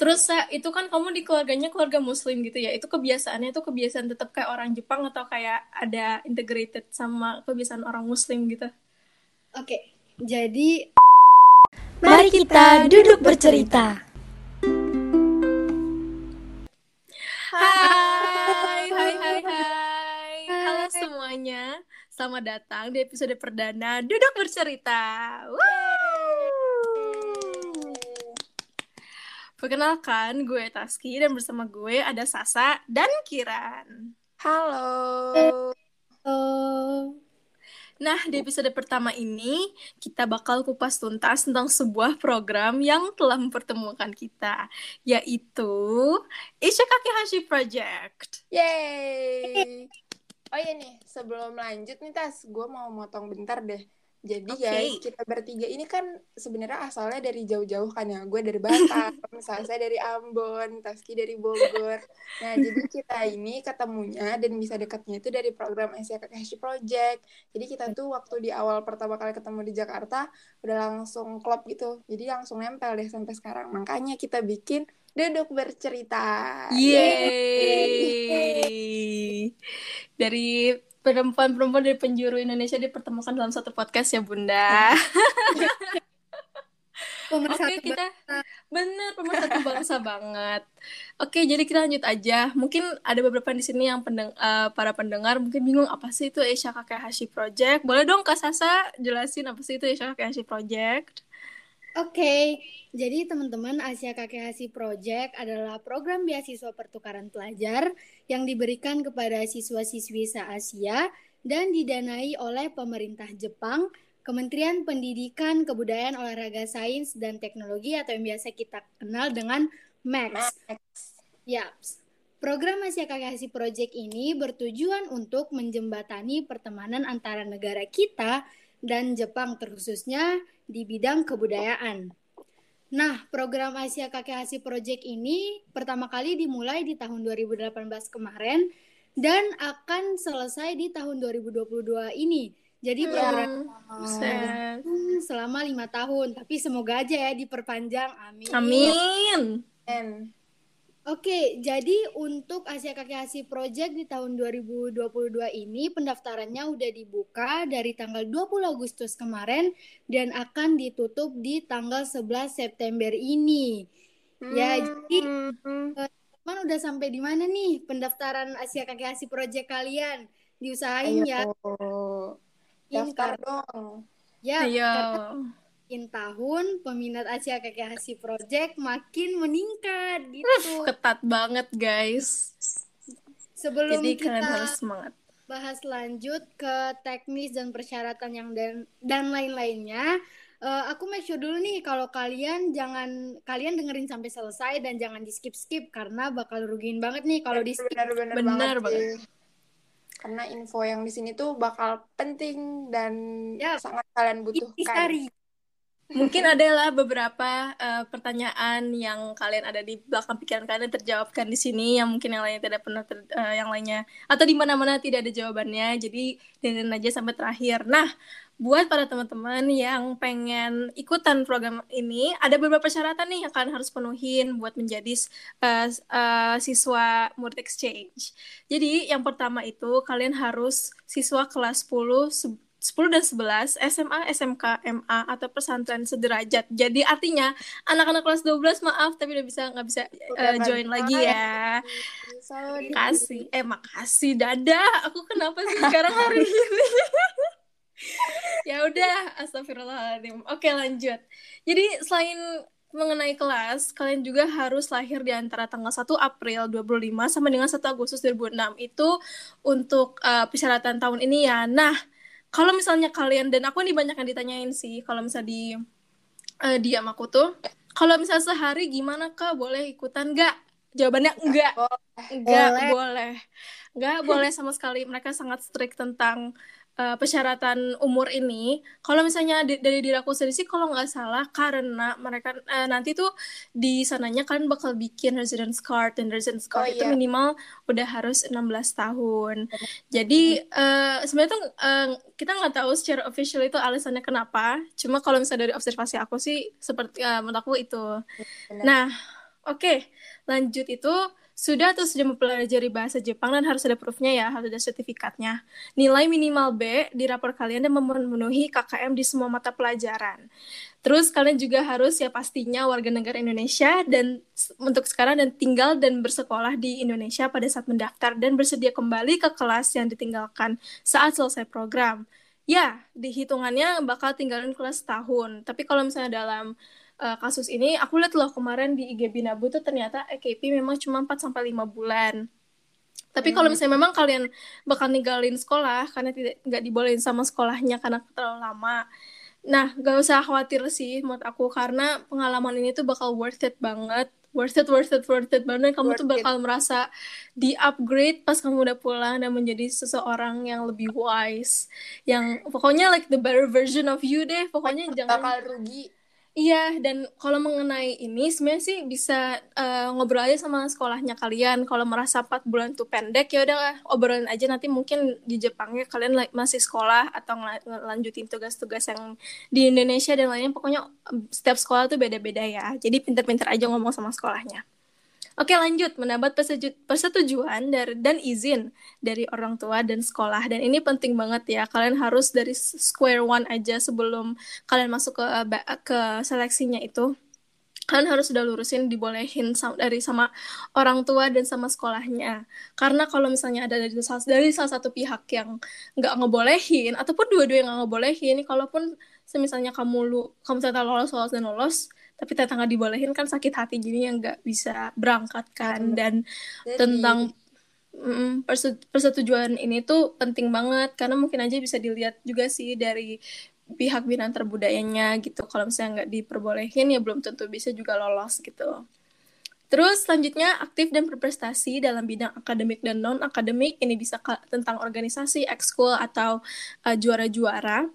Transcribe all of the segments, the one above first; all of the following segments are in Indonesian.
Terus Sa, itu kan kamu di keluarganya keluarga muslim gitu ya. Itu kebiasaannya itu kebiasaan tetap kayak orang Jepang atau kayak ada integrated sama kebiasaan orang muslim gitu. Oke, jadi Mari kita duduk bercerita. Hai, hai, hai, hai. Halo semuanya. Selamat datang di episode perdana Duduk Bercerita. Woo! Perkenalkan, gue Taski dan bersama gue ada Sasa dan Kiran. Halo. oh, Nah, di episode pertama ini kita bakal kupas tuntas tentang sebuah program yang telah mempertemukan kita, yaitu Ishikaki Hashi Project. Yeay. Oh iya nih, sebelum lanjut nih Tas, gue mau motong bentar deh. Jadi Oke. guys, kita bertiga ini kan sebenarnya asalnya dari jauh-jauh kan ya. Gue dari Batam, saya dari Ambon, Taski dari Bogor. Nah, jadi kita ini ketemunya dan bisa dekatnya itu dari program Asia Kakashi Project. Jadi kita tuh waktu di awal pertama kali ketemu di Jakarta udah langsung klop gitu. Jadi langsung nempel deh sampai sekarang. Makanya kita bikin duduk bercerita. Yeay! Dari perempuan-perempuan dari penjuru Indonesia dipertemukan dalam satu podcast ya, Bunda. pemersatu Oke, kita bener pemersatu bangsa banget. Oke, jadi kita lanjut aja. Mungkin ada beberapa di sini yang pendeng eh, para pendengar mungkin bingung apa sih itu Asia Hashi Project. Boleh dong Kak Sasa jelasin apa sih itu Asia Hashi Project? Oke, jadi teman-teman Asia Kakehasi Project adalah program beasiswa pertukaran pelajar yang diberikan kepada siswa-siswi se-Asia dan didanai oleh pemerintah Jepang, Kementerian Pendidikan, Kebudayaan, Olahraga, Sains, dan Teknologi atau yang biasa kita kenal dengan MAX. Max. Yaps. Program Asia Kakehasi Project ini bertujuan untuk menjembatani pertemanan antara negara kita dan Jepang terkhususnya di bidang kebudayaan. Nah, program Asia Kakehasi Project ini pertama kali dimulai di tahun 2018 kemarin dan akan selesai di tahun 2022 ini. Jadi program hmm, selama lima tahun, tapi semoga aja ya diperpanjang. Amin. Amin. Oke, jadi untuk Asia Kakehasi Project di tahun 2022 ini pendaftarannya udah dibuka dari tanggal 20 Agustus kemarin dan akan ditutup di tanggal 11 September ini. Ya, jadi Hmm. teman udah sampai di mana nih pendaftaran Asia Kakehasi Project kalian? Diusahain ya. Ayo, Ini daftar dong. Ya, Ayo. karena makin tahun peminat Asia Kakehasi Project makin meningkat gitu. Ketat banget, guys. Sebelum Jadi kita kalian harus semangat. bahas lanjut ke teknis dan persyaratan yang dan dan lain-lainnya. Eh, aku make sure dulu nih kalau kalian jangan kalian dengerin sampai selesai dan jangan di skip skip karena bakal rugiin banget nih kalau di skip. Benar-benar Benar banget, banget. sih. Karena info yang di sini tuh bakal penting dan Yap. sangat kalian butuhkan. Intisari. Mungkin adalah beberapa eh, pertanyaan yang kalian ada di belakang pikiran kalian terjawabkan di sini yang mungkin yang lainnya tidak pernah ter- eh, yang lainnya atau di mana-mana tidak ada jawabannya. Jadi dengerin aja sampai terakhir. Nah, buat para teman-teman yang pengen ikutan program ini, ada beberapa persyaratan nih yang kalian harus penuhin buat menjadi eh, eh, siswa murid exchange. Jadi yang pertama itu kalian harus siswa kelas 10 se- 10 dan 11 SMA, SMK, MA atau pesantren sederajat. Jadi artinya anak-anak kelas 12 maaf tapi udah bisa nggak bisa nggak join lagi ya. So, Makasih. Eh makasih dadah. Aku kenapa sih sekarang hari ini? ya udah, astagfirullahaladzim. Oke, lanjut. Jadi selain mengenai kelas, kalian juga harus lahir di antara tanggal 1 April 25 sampai dengan 1 Agustus 2006. Itu untuk eh, persyaratan tahun ini ya. Nah, kalau misalnya kalian dan aku nih banyak yang ditanyain sih, kalau misalnya di eh, diam aku tuh, kalau misalnya sehari gimana Kak? Boleh ikutan nggak? Jawabannya enggak. Enggak Boleh. boleh. Enggak boleh sama sekali. Mereka sangat strict tentang eh, persyaratan umur ini. Kalau misalnya di- dari diri aku sendiri sih kalau nggak salah karena mereka eh, nanti tuh di sananya kalian bakal bikin residence card dan residence card Oh, itu iya. minimal udah harus 16 tahun. Jadi eh, sebenarnya tuh eh, kita nggak tahu secara official itu alasannya kenapa. Cuma kalau misalnya dari observasi aku sih seperti eh, menurut aku itu. Benar. Nah, Oke, lanjut itu sudah atau sudah mempelajari bahasa Jepang dan harus ada proofnya ya, harus ada sertifikatnya. Nilai minimal B di rapor kalian dan memenuhi KKM di semua mata pelajaran. Terus kalian juga harus ya pastinya warga negara Indonesia dan untuk sekarang dan tinggal dan bersekolah di Indonesia pada saat mendaftar dan bersedia kembali ke kelas yang ditinggalkan saat selesai program. Ya, dihitungannya bakal tinggalin kelas tahun. Tapi kalau misalnya dalam uh, kasus ini aku lihat loh kemarin di IG Binabu tuh ternyata EKP memang cuma 4 sampai 5 bulan. Tapi hmm. kalau misalnya memang kalian bakal ninggalin sekolah karena tidak nggak dibolehin sama sekolahnya karena terlalu lama. Nah, gak usah khawatir sih menurut aku karena pengalaman ini tuh bakal worth it banget. Worth it, worth it, worth it banget. Kamu worth tuh bakal it. merasa di upgrade pas kamu udah pulang dan menjadi seseorang yang lebih wise. Yang pokoknya like the better version of you deh. Pokoknya jangan bakal rugi Iya, dan kalau mengenai ini sebenarnya sih bisa uh, ngobrol aja sama sekolahnya kalian. Kalau merasa 4 bulan tuh pendek ya udah obrolin aja nanti mungkin di Jepangnya kalian masih sekolah atau ng lanjutin tugas-tugas yang di Indonesia dan lainnya. Pokoknya setiap sekolah tuh beda-beda ya. Jadi pinter-pinter aja ngomong sama sekolahnya. Oke lanjut, mendapat persetujuan dari, dan izin dari orang tua dan sekolah. Dan ini penting banget ya, kalian harus dari square one aja sebelum kalian masuk ke, ke seleksinya itu. Kalian harus sudah lurusin dibolehin sama, dari sama orang tua dan sama sekolahnya. Karena kalau misalnya ada dari, dari salah satu pihak yang nggak ngebolehin, ataupun dua-dua yang nggak ngebolehin, kalaupun semisalnya kamu lu kamu ternyata lolos lolos dan lolos tapi ternyata nggak dibolehin kan sakit hati jadi yang nggak bisa berangkat kan. Dan jadi... tentang mm, persetujuan ini tuh penting banget. Karena mungkin aja bisa dilihat juga sih dari pihak binaan budayanya gitu. Kalau misalnya nggak diperbolehin ya belum tentu bisa juga lolos gitu. Terus selanjutnya aktif dan berprestasi dalam bidang akademik dan non akademik ini bisa tentang organisasi, ekskul atau uh, juara-juara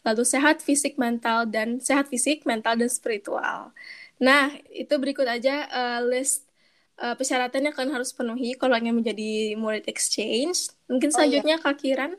lalu sehat fisik mental dan sehat fisik mental dan spiritual. Nah itu berikut aja uh, list uh, persyaratan yang kalian harus penuhi kalau ingin menjadi murid exchange. Mungkin selanjutnya oh, iya. Kak Kiran.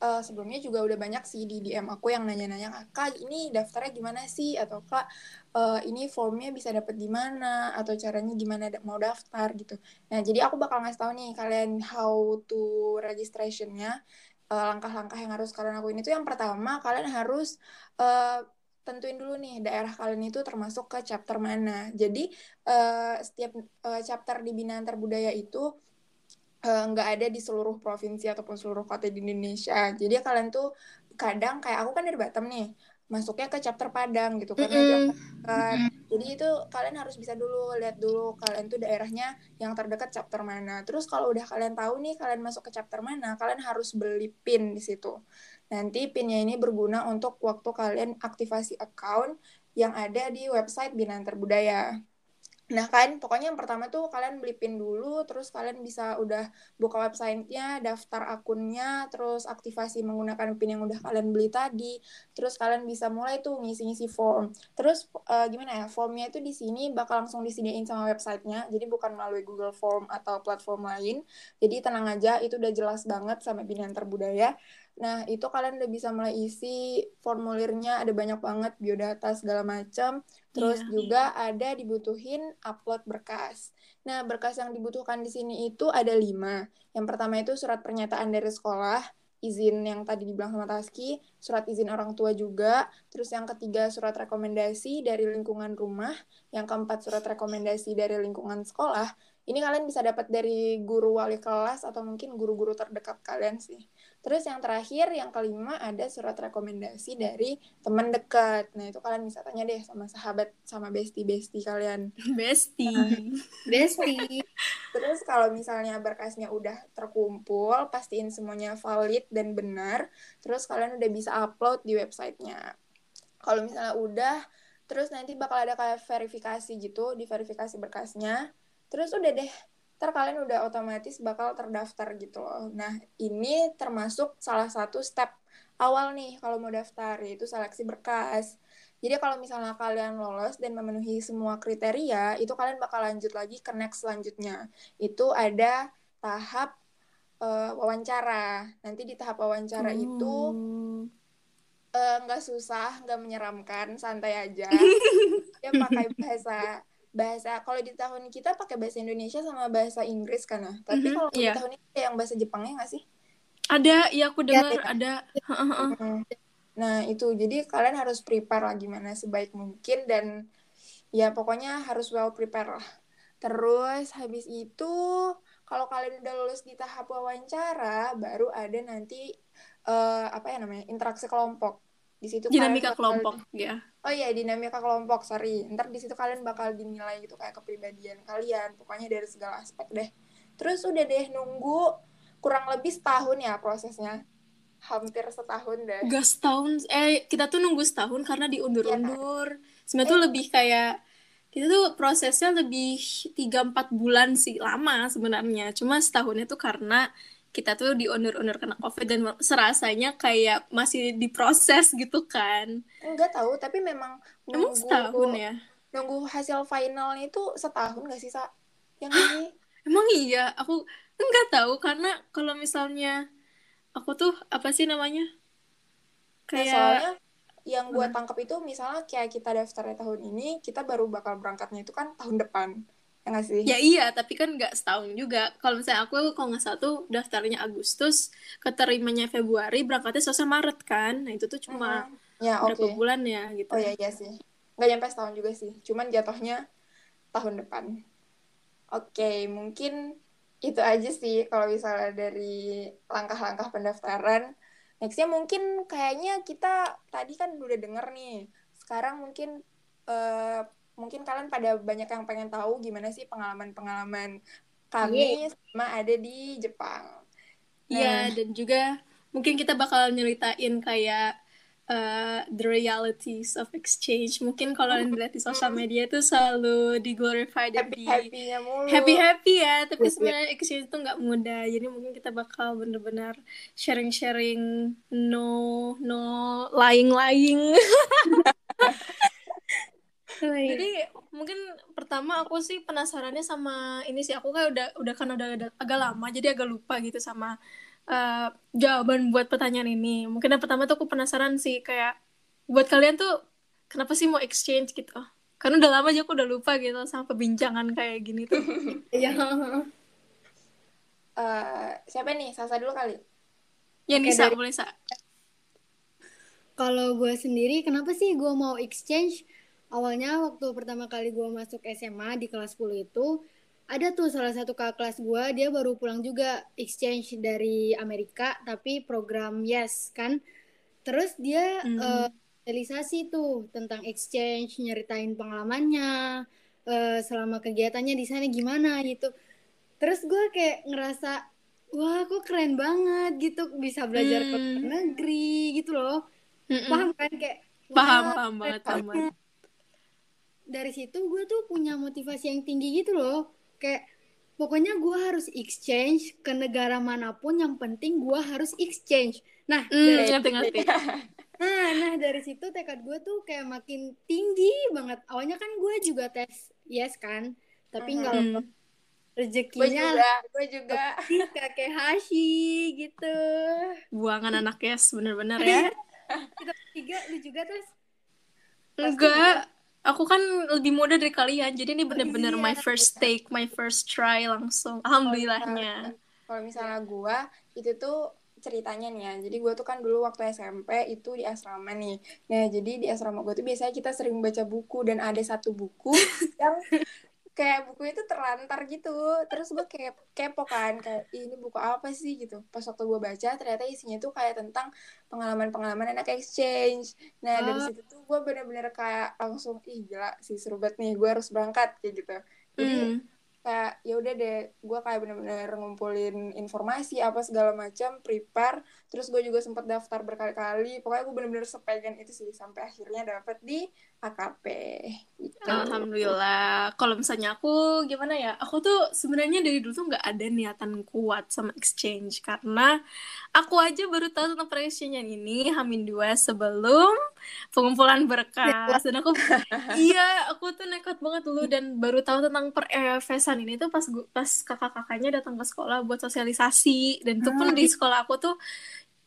Uh, sebelumnya juga udah banyak sih di DM aku yang nanya-nanya kak ini daftarnya gimana sih atau kak uh, ini formnya bisa dapet di mana atau caranya gimana mau daftar gitu. Nah jadi aku bakal ngasih tahu nih kalian how to registrationnya langkah-langkah yang harus kalian lakuin itu yang pertama kalian harus uh, tentuin dulu nih daerah kalian itu termasuk ke chapter mana. Jadi uh, setiap uh, chapter di binaan terbudaya itu nggak uh, ada di seluruh provinsi ataupun seluruh kota di Indonesia. Jadi kalian tuh kadang kayak aku kan dari Batam nih masuknya ke chapter Padang gitu karena mm -hmm. kan. Jadi itu kalian harus bisa dulu lihat dulu kalian tuh daerahnya yang terdekat chapter mana. Terus kalau udah kalian tahu nih kalian masuk ke chapter mana kalian harus beli pin di situ. Nanti pinnya ini berguna untuk waktu kalian aktivasi account yang ada di website Binaan Terbudaya Nah kan, pokoknya yang pertama tuh kalian beli pin dulu, terus kalian bisa udah buka websitenya, daftar akunnya, terus aktivasi menggunakan pin yang udah kalian beli tadi, terus kalian bisa mulai tuh ngisi-ngisi form. Terus uh, gimana ya, formnya itu di sini bakal langsung disediain sama websitenya, jadi bukan melalui Google Form atau platform lain. Jadi tenang aja, itu udah jelas banget sama pilihan terbudaya. Nah, itu kalian udah bisa mulai isi formulirnya, ada banyak banget biodata segala macam. Terus yeah. juga ada dibutuhin upload berkas. Nah, berkas yang dibutuhkan di sini itu ada lima. Yang pertama itu surat pernyataan dari sekolah, izin yang tadi dibilang sama Taski, surat izin orang tua juga, terus yang ketiga surat rekomendasi dari lingkungan rumah, yang keempat surat rekomendasi dari lingkungan sekolah. Ini kalian bisa dapat dari guru wali kelas atau mungkin guru-guru terdekat kalian sih. Terus yang terakhir, yang kelima ada surat rekomendasi dari teman dekat. Nah itu kalian bisa tanya deh sama sahabat, sama bestie-bestie kalian. Bestie. bestie. Terus kalau misalnya berkasnya udah terkumpul, pastiin semuanya valid dan benar. Terus kalian udah bisa upload di websitenya. Kalau misalnya udah, terus nanti bakal ada kayak verifikasi gitu, di verifikasi berkasnya. Terus udah deh, ntar kalian udah otomatis bakal terdaftar gitu loh. Nah, ini termasuk salah satu step awal nih kalau mau daftar, yaitu seleksi berkas. Jadi kalau misalnya kalian lolos dan memenuhi semua kriteria, itu kalian bakal lanjut lagi ke next selanjutnya. Itu ada tahap uh, wawancara. Nanti di tahap wawancara hmm. itu eh, nggak uh, susah, nggak menyeramkan, santai aja. Dia pakai bahasa bahasa kalau di tahun kita pakai bahasa Indonesia sama bahasa Inggris kan ya. Tapi Mhm, kalau di iya. tahun ini yang bahasa Jepangnya nggak sih? Ada, ya aku dengar iya. ada. Nah, itu jadi kalian harus prepare lah gimana sebaik mungkin dan ya pokoknya harus well prepare lah. Terus habis itu kalau kalian udah lulus di tahap wawancara, baru ada nanti eh, apa ya namanya? interaksi kelompok. Di situ kalian Dinamika bakal- kelompok, ya. Oh iya, dinamika kelompok, sorry. Ntar di situ kalian bakal dinilai gitu kayak kepribadian kalian, pokoknya dari segala aspek deh. Terus udah deh nunggu kurang lebih setahun ya prosesnya. Hampir setahun deh. Gak setahun, eh kita tuh nunggu setahun karena diundur-undur. Sebenarnya tuh Eh. lebih kayak kita tuh prosesnya lebih 3-4 bulan sih lama sebenarnya. Cuma setahunnya tuh karena kita tuh diundur-undur kena covid dan serasanya kayak masih diproses gitu kan. Enggak tahu, tapi memang Emang nunggu setahun ya? nunggu hasil finalnya itu setahun gak sih, Sa? Yang ini? Emang iya, aku nggak tahu karena kalau misalnya aku tuh apa sih namanya? Nah, Kayak soalnya yang gue tangkap itu misalnya kayak kita daftarnya tahun ini, kita baru bakal berangkatnya itu kan tahun depan. Ya sih? Ya iya, tapi kan nggak setahun juga. Kalau misalnya aku, kalau nggak salah tuh daftarnya Agustus, keterimanya Februari, berangkatnya selesai Maret kan. Nah itu tuh cuma Mhm. Ya, berapa bulan ya gitu. Oh iya iya sih. Nggak nyampe setahun juga sih. Cuman jatuhnya tahun depan. Oke, mungkin itu aja sih kalau misalnya dari langkah-langkah pendaftaran. Nextnya mungkin kayaknya kita tadi kan udah denger nih. Sekarang mungkin eh, mungkin kalian pada banyak yang pengen tahu gimana sih pengalaman-pengalaman kami sama ada di Jepang. Iya, Nah. dan juga mungkin kita bakal nyeritain kayak uh, the realities of exchange. Mungkin kalau kalian lihat di sosial media itu selalu di glorify Happy-happynya mulu. happy happy ya tapi sebenarnya exchange itu nggak mudah jadi mungkin kita bakal bener-bener sharing sharing no no lying lying jadi mungkin pertama aku sih penasarannya sama ini sih aku kan udah udah kan udah, udah agak lama jadi agak lupa gitu sama uh, jawaban buat pertanyaan ini mungkin yang pertama tuh aku penasaran sih kayak buat kalian tuh kenapa sih mau exchange gitu karena udah lama aja aku udah lupa gitu sama perbincangan kayak gini tuh Iya. Eh, siapa nih? Sasa dulu kali. ya Nisa dari- boleh sa Kalau gue sendiri, kenapa sih gue mau exchange? Awalnya waktu pertama kali gue masuk SMA di kelas 10 itu, ada tuh salah satu kakak kelas gue, dia baru pulang juga exchange dari Amerika, tapi program YES kan. Terus dia Hmm. eh, realisasi tuh tentang exchange, nyeritain pengalamannya, eh, selama kegiatannya di sana gimana gitu. Terus gue kayak ngerasa, wah kok keren banget gitu, bisa belajar ke luar Hmm. negeri gitu loh Mm-mm. paham kan kayak paham paham banget paham banget dari situ gue tuh punya motivasi yang tinggi gitu loh. Kayak pokoknya gue harus exchange ke negara mana pun yang penting gue harus exchange. Nah Hmm, dari, ngerti ngerti. Nah nah dari situ tekad gue tuh kayak makin tinggi banget. Awalnya kan gue juga tes yes kan tapi nggak Hmm. lolos Gue rezekinya juga, gue juga. lebih kakek Hashi gitu. Buangan anak yes bener-bener ya. Kita tiga lu juga tes? Enggak aku kan lebih muda dari kalian jadi ini bener-bener iya. my first take my first try langsung alhamdulillahnya Kalau misalnya gue, itu tuh ceritanya nih ya. Jadi gue tuh kan dulu waktu SMP itu di asrama nih. Nah, jadi di asrama gue tuh biasanya kita sering baca buku dan ada satu buku yang kayak buku itu terlantar gitu. Terus gue kayak kepo kan, kayak "Ih, ini buku apa sih gitu. Pas waktu gue baca ternyata isinya tuh kayak tentang pengalaman-pengalaman anak exchange. Nah, dari Oh. situ tuh gue bener-bener kayak langsung ih gila sih seru banget nih, gue harus berangkat kayak gitu. Jadi Hmm. Kayak ya udah deh gue kayak bener-bener ngumpulin informasi apa segala macam prepare terus gue juga sempat daftar berkali-kali pokoknya gue bener-bener sepengen itu sih sampai akhirnya dapet di AKP gitu. Alhamdulillah. Kalau misalnya aku gimana ya? Aku tuh sebenarnya dari dulu tuh nggak ada niatan kuat sama exchange karena aku aja baru tahu tentang per-exchange ini Hamin dua sebelum pengumpulan berkas dan aku iya aku tuh nekat banget dulu dan baru tahu tentang per EFSan ini tuh pas gua- pas kakak-kakaknya datang ke sekolah buat sosialisasi. Dan itu pun di sekolah aku tuh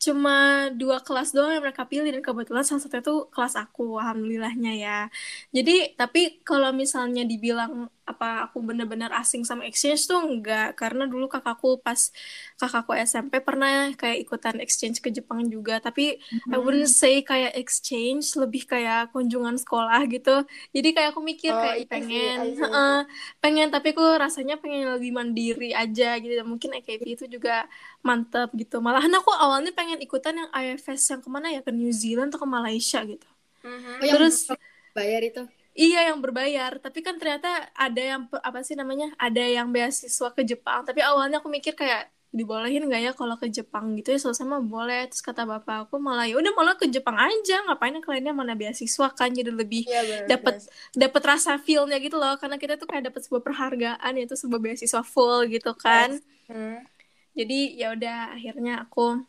cuma dua kelas doang yang mereka pilih. Dan kebetulan salah satunya tuh kelas aku alhamdulillahnya ya. Jadi tapi kalau misalnya dibilang apa aku bener-bener asing sama exchange tuh enggak. Karena dulu kakakku pas kakakku SMP pernah kayak ikutan exchange ke Jepang juga. Tapi mm-hmm. I wouldn't say kayak exchange lebih kayak kunjungan sekolah gitu. Jadi kayak aku mikir oh, kayak pengen sih, uh, pengen tapi aku rasanya pengen lebih mandiri aja gitu. Dan mungkin AKP itu juga mantep gitu. Malahan aku awalnya pengen ikutan yang IFS yang ke mana ya? Ke New Zealand atau ke Malaysia gitu. Mm-hmm. oh, terus bayar itu Iya yang berbayar, tapi kan ternyata ada yang apa sih namanya? Ada yang beasiswa ke Jepang, tapi awalnya aku mikir kayak dibolehin nggak ya kalau ke Jepang gitu ya? Selesai mah boleh. Terus kata bapak aku malah ya udah malah ke Jepang aja. Ngapain kliennya mana beasiswa kan? Jadi lebih ya, dapat dapat rasa feelnya gitu loh. Karena kita tuh kayak dapat sebuah perhargaan yaitu sebuah beasiswa full gitu kan. Yes. hmm. jadi ya udah akhirnya aku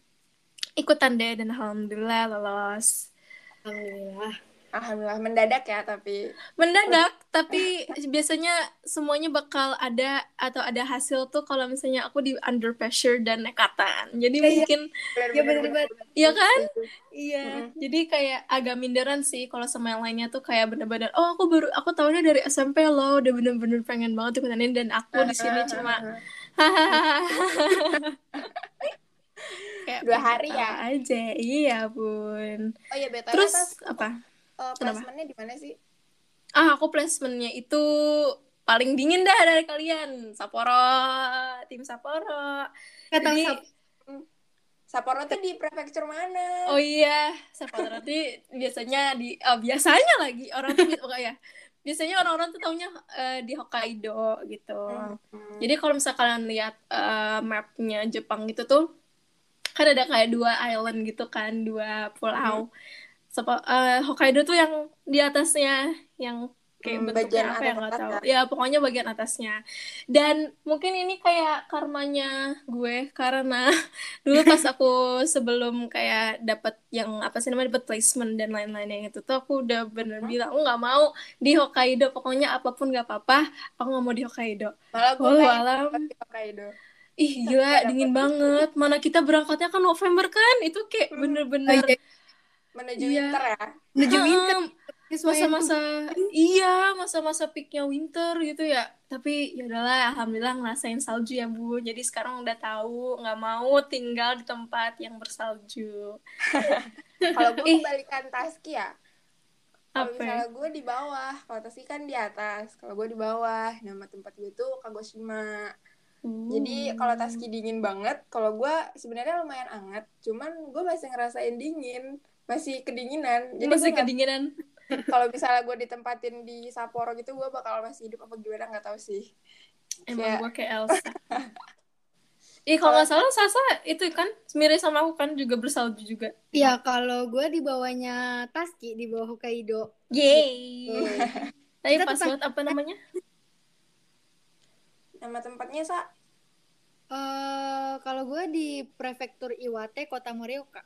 ikutan deh dan alhamdulillah lolos. Alhamdulillah Alhamdulillah mendadak ya tapi mendadak tapi biasanya semuanya bakal ada atau ada hasil tuh kalau misalnya aku di under pressure dan nekatan jadi ya, mungkin ya benar-benar. iya kan? Iya. Mm-hmm. jadi kayak agak minderan sih kalau sama yang lainnya tuh kayak bener-bener oh aku baru aku tahunya dari SMP loh udah bener-bener pengen banget ikutan ini dan aku di sini cuma kayak dua hari ya? aja. Iya bun. Oh iya betul terus apa uh, placementnya di mana sih? Ah, aku placementnya itu paling dingin dah dari kalian. Sapporo, tim Sapporo. Kata Jadi, Sap hmm. Sapporo tuh di prefektur mana? Oh iya, Sapporo tuh biasanya di oh, biasanya lagi orang tuh oh, ya. Biasanya orang-orang tuh taunya uh, di Hokkaido gitu. Hmm. Jadi kalau misalnya kalian lihat uh, mapnya Jepang gitu tuh kan ada kayak dua island gitu kan, dua pulau. Hmm Sepo, uh, Hokkaido tuh yang di atasnya yang kayak hmm, bentuknya apa yang nggak tahu. ya? ya pokoknya bagian atasnya. Dan mungkin ini kayak karmanya gue karena dulu pas aku sebelum kayak dapat yang apa sih namanya dapat placement dan lain-lain yang itu tuh aku udah bener hmm? bilang aku nggak mau di Hokkaido pokoknya apa pun nggak apa-apa aku nggak mau di Hokkaido. Malah gue oh, alam. di Hokkaido. Ih gila dingin banget. Mana kita berangkatnya kan November kan? Itu kayak hmm. bener-bener oh, iya menuju iya. winter ya? Menuju winter. Masa-masa iya masa-masa peaknya winter gitu ya. Tapi ya udahlah alhamdulillah ngerasain salju ya bu. Jadi sekarang udah tahu nggak mau tinggal di tempat yang bersalju. Kalau gue kembalikan Taski ya. Kalau misalnya gue di bawah kalau Taski kan di atas. Kalau gue di bawah nama tempat gue tuh Kagoshima. Hmm. Jadi kalau Taski dingin banget, kalau gue sebenarnya lumayan anget, cuman gue masih ngerasain dingin masih kedinginan jadi masih kedinginan kalau misalnya gue ditempatin di Sapporo gitu gue bakal masih hidup apa gimana nggak tahu sih emang gue kayak Elsa Ih kalau nggak salah Sasa itu kan mirip sama aku kan juga bersalju juga. Iya kalau gue di bawahnya Taski di bawah Hokkaido. Yeay. Gitu. Tapi pas banget apa namanya? Nama tempatnya sa? Uh, kalau gue di prefektur Iwate kota Morioka.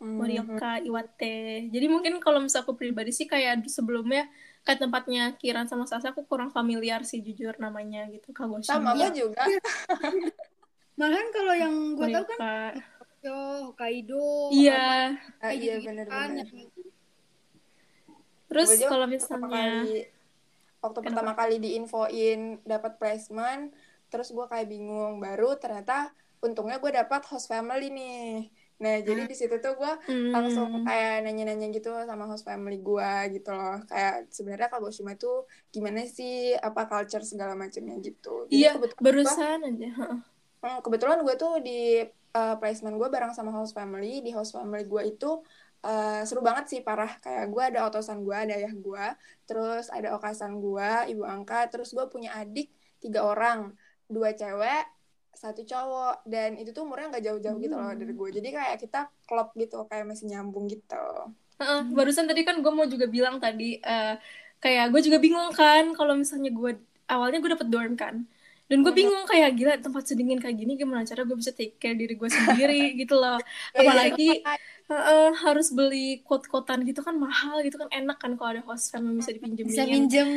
Morioka, Iwate. Jadi mungkin kalau misal aku pribadi sih kayak sebelumnya kayak tempatnya Kiran sama Sasa aku kurang familiar sih jujur namanya gitu Kagoshima. Sama gue juga. Malahan kalau yang gue tahu kan Tokyo, Hokkaido. Iya. Ah, iya benar-benar. Terus kalau misalnya kali, waktu Kenapa? pertama kali diinfoin dapat placement, terus gue kayak bingung baru ternyata untungnya gue dapat host family nih Nah, jadi di situ tuh gue hmm. langsung kayak nanya-nanya gitu sama host family gue gitu loh. Kayak sebenarnya Kagoshima itu gimana sih, apa culture segala macamnya gitu. Jadi iya, barusan aja. Hmm, kebetulan gue tuh di uh, placement gue bareng sama host family. Di host family gue itu uh, seru banget sih, parah. Kayak gue ada otosan gue, ada ayah gue. Terus ada okasan gue, ibu angka. Terus gue punya adik tiga orang. Dua cewek, satu cowok dan itu tuh umurnya nggak jauh-jauh hmm. gitu loh dari gue. Jadi kayak kita klop gitu kayak masih nyambung gitu. Uh, barusan tadi kan gue mau juga bilang tadi uh, kayak gue juga bingung kan kalau misalnya gue awalnya gue dapet dorm kan. Dan gue bingung kayak gila tempat sedingin kayak gini gimana cara gue bisa take care diri gue sendiri? Gitu loh. Apalagi uh, harus beli quote-quotean gitu kan mahal gitu kan enak kan kalau ada host yang bisa dipinjemin. bisa pinjem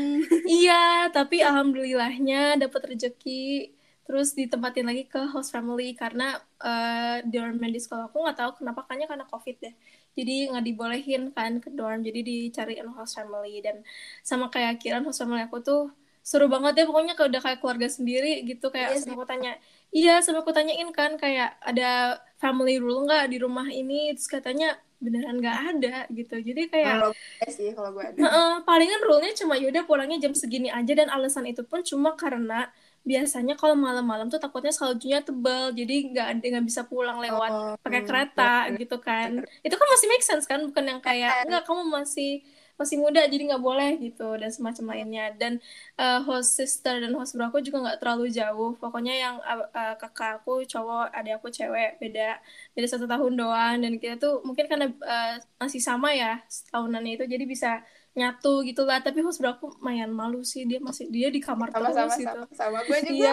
iya tapi alhamdulillahnya dapat rezeki terus ditempatin lagi ke host family karena uh, dorm di sekolah aku nggak tahu kenapa kayaknya karena covid deh. Jadi nggak dibolehin kan ke dorm jadi dicariin host family. Dan sama kayak kiran host family aku tuh seru banget ya pokoknya kalau udah kayak keluarga sendiri gitu kayak yes. Iya aku tanya iya sama aku tanyain kan kayak ada family rule nggak di rumah ini? Terus katanya beneran nggak ada gitu. Jadi kayak kalau sih kalau gue ada. Uh, palingan rule-nya cuma yaudah pulangnya jam segini aja dan alasan itu pun cuma karena biasanya kalau malam-malam tuh takutnya saljunya tebal jadi nggak ada nggak bisa pulang lewat oh, pakai kereta hmm, gitu kan. Itu kan masih make sense kan bukan yang kayak nggak kamu masih masih muda jadi nggak boleh gitu dan semacam lainnya. Dan uh, host sister dan host bro aku juga nggak terlalu jauh. Pokoknya yang uh, uh, kakak aku cowok adik aku cewek beda beda satu tahun doang. Dan kita tuh mungkin karena uh, masih sama ya tahunannya itu jadi bisa nyatu gitu lah. Tapi host bro aku lumayan malu sih. Dia masih dia di kamar sama, terus sama, gitu. sama, sama gue juga.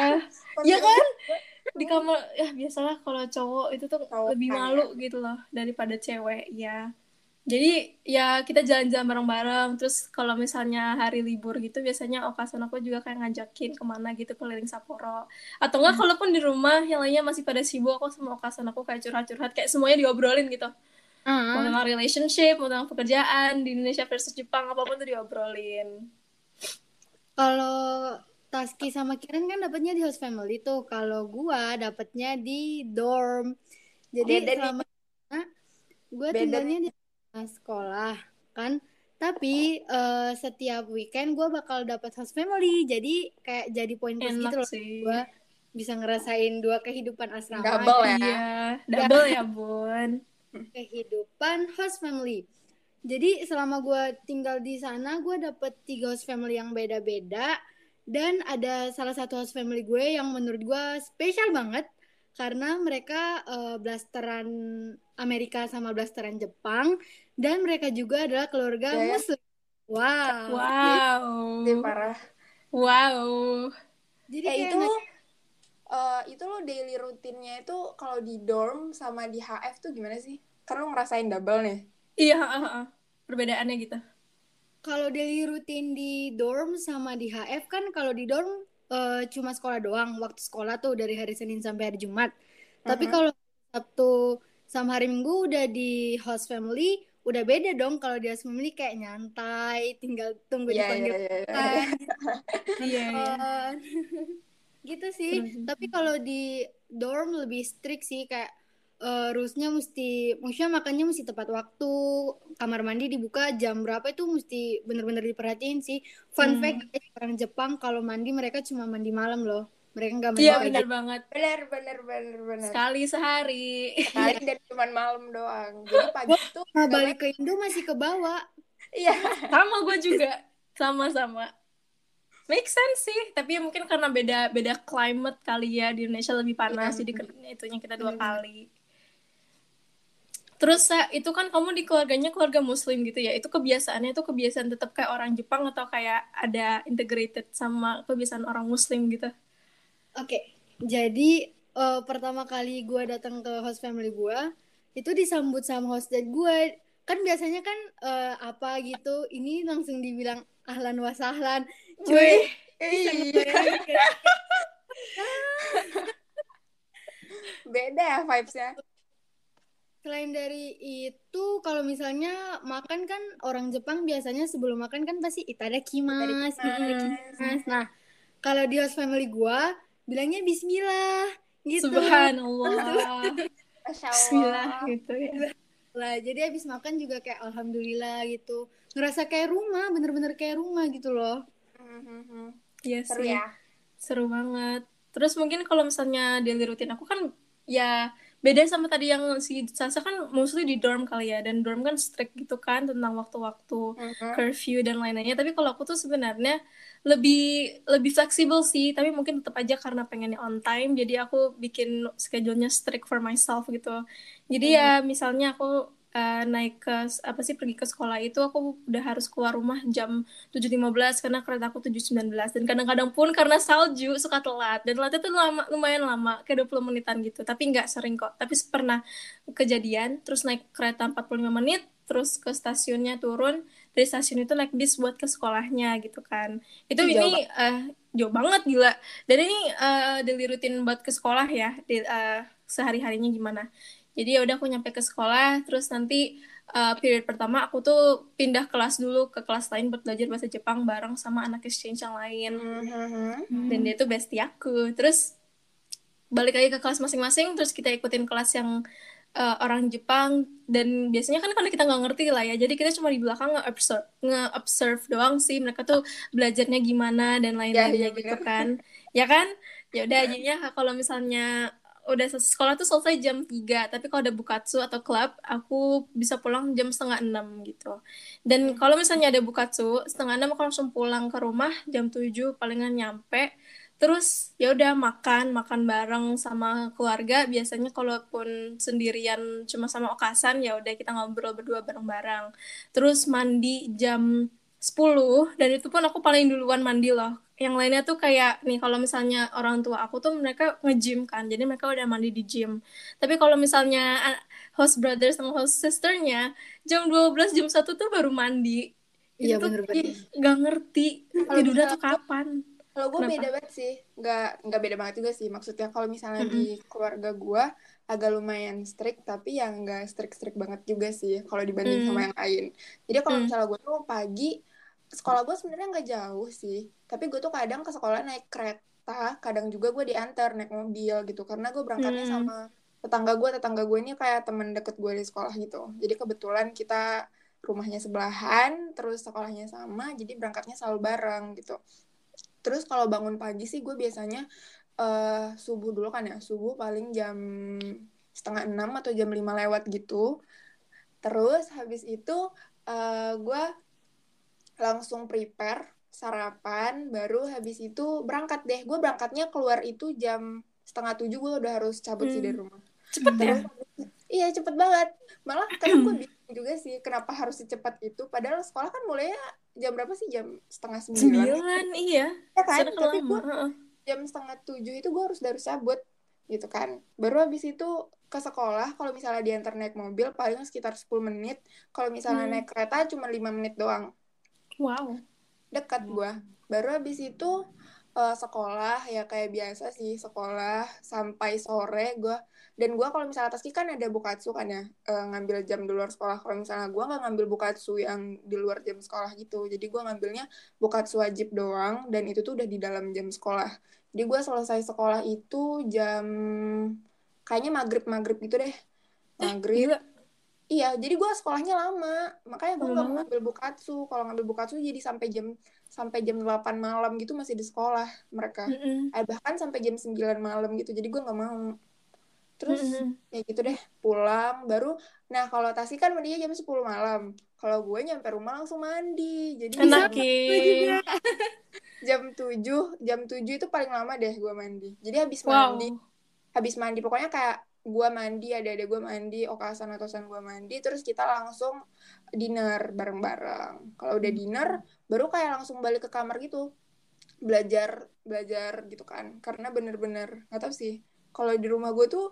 Iya. Ya kan? di kamar ya biasalah kalau cowok itu tuh cowok lebih kan, malu ya. gitu loh daripada cewek ya. Jadi ya kita jalan-jalan bareng-bareng. Terus kalau misalnya hari libur gitu biasanya okasan aku juga kayak ngajakin ke mana gitu keliling Sapporo. Atau enggak hmm. kalaupun di rumah yang lainnya masih pada sibuk aku sama okasan aku kayak curhat-curhat. Kayak semuanya diobrolin gitu hmm. mau tentang relationship mau tentang pekerjaan di Indonesia versus Jepang apa pun tuh diobrolin. Kalau Taski sama Kiran kan dapatnya di host family tuh. Kalau gua dapatnya di dorm. Jadi Beda selama gue tinggalnya di sekolah kan. Tapi uh, setiap weekend gue bakal dapat host family. Jadi kayak jadi poin plus gitu loh. gue bisa ngerasain dua kehidupan asrama. Double ya. Iya. Double ya bun kehidupan host family jadi selama gue tinggal di sana gue dapet tiga host family yang beda-beda dan ada salah satu host family gue yang menurut gue spesial banget karena mereka uh, blasteran Amerika sama blasteran Jepang dan mereka juga adalah keluarga yeah. Muslim. Wow. Wow. Jadi parah. Wow. Jadi eh, itu uh, itu lo daily rutinnya itu kalau di dorm sama di HF tuh gimana sih? Karena lo ngerasain double nih. Iya, uh, uh, perbedaannya gitu. Kalau daily rutin di dorm sama di HF kan kalau di dorm uh, cuma sekolah doang waktu sekolah tuh dari hari Senin sampai hari Jumat uh-huh. tapi kalau Sabtu sama hari Minggu udah di host family udah beda dong kalau di host family kayak nyantai tinggal tunggu yeah, dipanggil yeah, yeah, yeah. iya, iya. gitu sih. Uh-huh. tapi kalau di dorm lebih strict sih kayak uh, rulesnya mesti maksudnya makannya mesti tepat waktu kamar mandi dibuka jam berapa itu mesti bener-bener diperhatiin sih. Fun hmm. fact orang Jepang kalau mandi mereka cuma mandi malam loh. Mereka nggak mandi iya benar banget. Benar benar benar benar sekali sehari. Sekali dan cuma malam doang. Jadi pagi tuh mau balik ke Indo masih ke bawah. Iya. Sama gue juga. Sama-sama make sense sih tapi mungkin karena beda beda climate kali ya di Indonesia lebih panas yeah. jadi itunya kita dua yeah. kali Terus itu kan kamu di keluarganya keluarga muslim gitu ya. Itu kebiasaannya itu kebiasaan tetap kayak orang Jepang atau kayak ada integrated sama kebiasaan orang muslim gitu. Oke. Okay. Jadi uh, pertama kali gue datang ke host family gue itu disambut sama host dan gue kan biasanya kan uh, apa gitu ini langsung dibilang ahlan wasahlan cuy beda ya vibesnya Selain dari itu, kalau misalnya makan kan orang Jepang biasanya sebelum makan kan pasti itadakimasu, itadakimasu. Nah, kalau di host family gua bilangnya bismillah gitu. Subhanallah. Bismillah gitu ya. Lah, jadi habis makan juga kayak alhamdulillah gitu. Ngerasa kayak rumah, bener-bener kayak rumah gitu loh. Iya Seru sih. ya. Seru banget. Terus mungkin kalau misalnya daily rutin aku kan ya beda sama tadi yang si Sasa kan mostly di dorm kali ya dan dorm kan strict gitu kan tentang waktu-waktu uh-huh. curfew dan lain-lainnya tapi kalau aku tuh sebenarnya lebih lebih fleksibel sih tapi mungkin tetap aja karena pengennya on time jadi aku bikin schedule-nya strict for myself gitu jadi uh-huh. ya misalnya aku uh, naik ke apa sih pergi ke sekolah itu aku udah harus keluar rumah jam 7.15 karena kereta aku 7.19 dan kadang-kadang pun karena salju suka telat. Dan telatnya tuh lama lumayan lama kayak 20 menitan gitu. Tapi nggak sering kok. Tapi pernah kejadian terus naik kereta 45 menit terus ke stasiunnya turun. Dari stasiun itu naik bis buat ke sekolahnya gitu kan. Itu jauh ini uh, jauh banget gila. Dan ini uh, daily rutin buat ke sekolah ya di, uh, sehari harinya gimana jadi ya udah aku nyampe ke sekolah terus nanti uh, period pertama aku tuh pindah kelas dulu ke kelas lain buat belajar bahasa Jepang bareng sama anak exchange yang lain. Mhm. dan dia tuh bestie aku. Terus balik lagi ke kelas masing-masing terus kita ikutin kelas yang uh, orang Jepang. Dan biasanya kan kalau kita nggak ngerti lah ya jadi kita cuma di belakang nge-observe nge-observe doang sih. Mereka tuh belajarnya gimana dan lain-lainnya iya, gitu bener. kan. Ya kan? Ya udah jadinya kalau misalnya udah sekolah tuh selesai jam 3 tapi kalau ada bukatsu atau klub aku bisa pulang jam setengah enam gitu. Dan kalau misalnya ada bukatsu setengah enam aku langsung pulang ke rumah jam 7 palingan nyampe. Terus ya udah makan makan bareng sama keluarga. Biasanya kalaupun sendirian cuma sama okasan ya udah kita ngobrol berdua bareng-bareng. Terus mandi jam 10 dan itu pun aku paling duluan mandi loh yang lainnya tuh kayak nih kalau misalnya orang tua aku tuh mereka nge-gym kan jadi mereka udah mandi di gym tapi kalau misalnya ah, host brothers sama host sisternya jam 12 jam 1 tuh baru mandi Iya, bener-bener. ih, gak ngerti Kalau tidurnya tuh kapan Kalau gue beda banget sih, nggak nggak beda banget juga sih. Maksudnya kalau misalnya di keluarga gue agak lumayan strict, tapi yang nggak strict-strict banget juga sih. Kalau dibanding Hmm. sama yang lain. Jadi kalau Hmm. misalnya gue tuh pagi, sekolah gue sebenarnya nggak jauh sih. Tapi gue tuh kadang ke sekolah naik kereta, kadang juga gue diantar naik mobil gitu. Karena gue berangkatnya Hmm. sama tetangga gue. Tetangga gue ini kayak temen deket gue di sekolah gitu. Jadi kebetulan kita rumahnya sebelahan, terus sekolahnya sama, jadi berangkatnya selalu bareng gitu. Terus kalau bangun pagi sih gue biasanya eh subuh dulu kan ya, subuh paling jam setengah enam atau jam lima lewat gitu. Terus habis itu eh gue langsung prepare sarapan, baru habis itu berangkat deh. Gue berangkatnya keluar itu jam setengah tujuh gue udah harus cabut sih Hmm. dari rumah. cepet ya iya cepet banget. Malah kadang gue bingung juga sih kenapa harus secepat itu. Padahal sekolah kan mulainya jam berapa sih? Jam setengah sembilan. sembilan iya Ya kan? Tapi gue jam setengah tujuh itu gue harus harus cabut gitu kan. Baru habis itu ke sekolah kalau misalnya diantar naik mobil paling sekitar 10 menit. Kalau misalnya Hmm. naik kereta cuma 5 menit doang. Wow. Dekat gue. Baru habis itu eh, sekolah ya kayak biasa sih sekolah sampai sore gue dan gue kalau misalnya Taski kan ada bukatsu kan ya eh, ngambil jam di luar sekolah. Kalau misalnya gue nggak ngambil bukatsu yang di luar jam sekolah gitu. Jadi gue ngambilnya bukatsu wajib doang dan itu tuh udah di dalam jam sekolah. Jadi gue selesai sekolah itu jam kayaknya maghrib maghrib gitu deh. Maghrib. gila Iya, jadi gue sekolahnya lama, makanya gue nggak banget. ngambil bukatsu. Kalau ngambil bukatsu jadi sampai jam sampai jam 8 malam gitu masih di sekolah mereka. Mm-mm. Eh, bahkan sampai jam 9 malam gitu. Jadi gue nggak mau. Terus Mm-mm. ya gitu deh, pulang baru. Nah kalau Tasi kan mandinya jam 10 malam. Kalau gue nyampe rumah langsung mandi. Jadi enak jam, ya jam 7, jam 7 itu paling lama deh gue mandi. Jadi habis wow mandi, habis mandi pokoknya kayak gue mandi ada ada gue mandi okasan atasan gue mandi terus kita langsung dinner bareng-bareng. Kalau udah dinner baru kayak langsung balik ke kamar gitu. Belajar belajar gitu kan. Karena bener-bener nggak tahu sih kalau di rumah gue tuh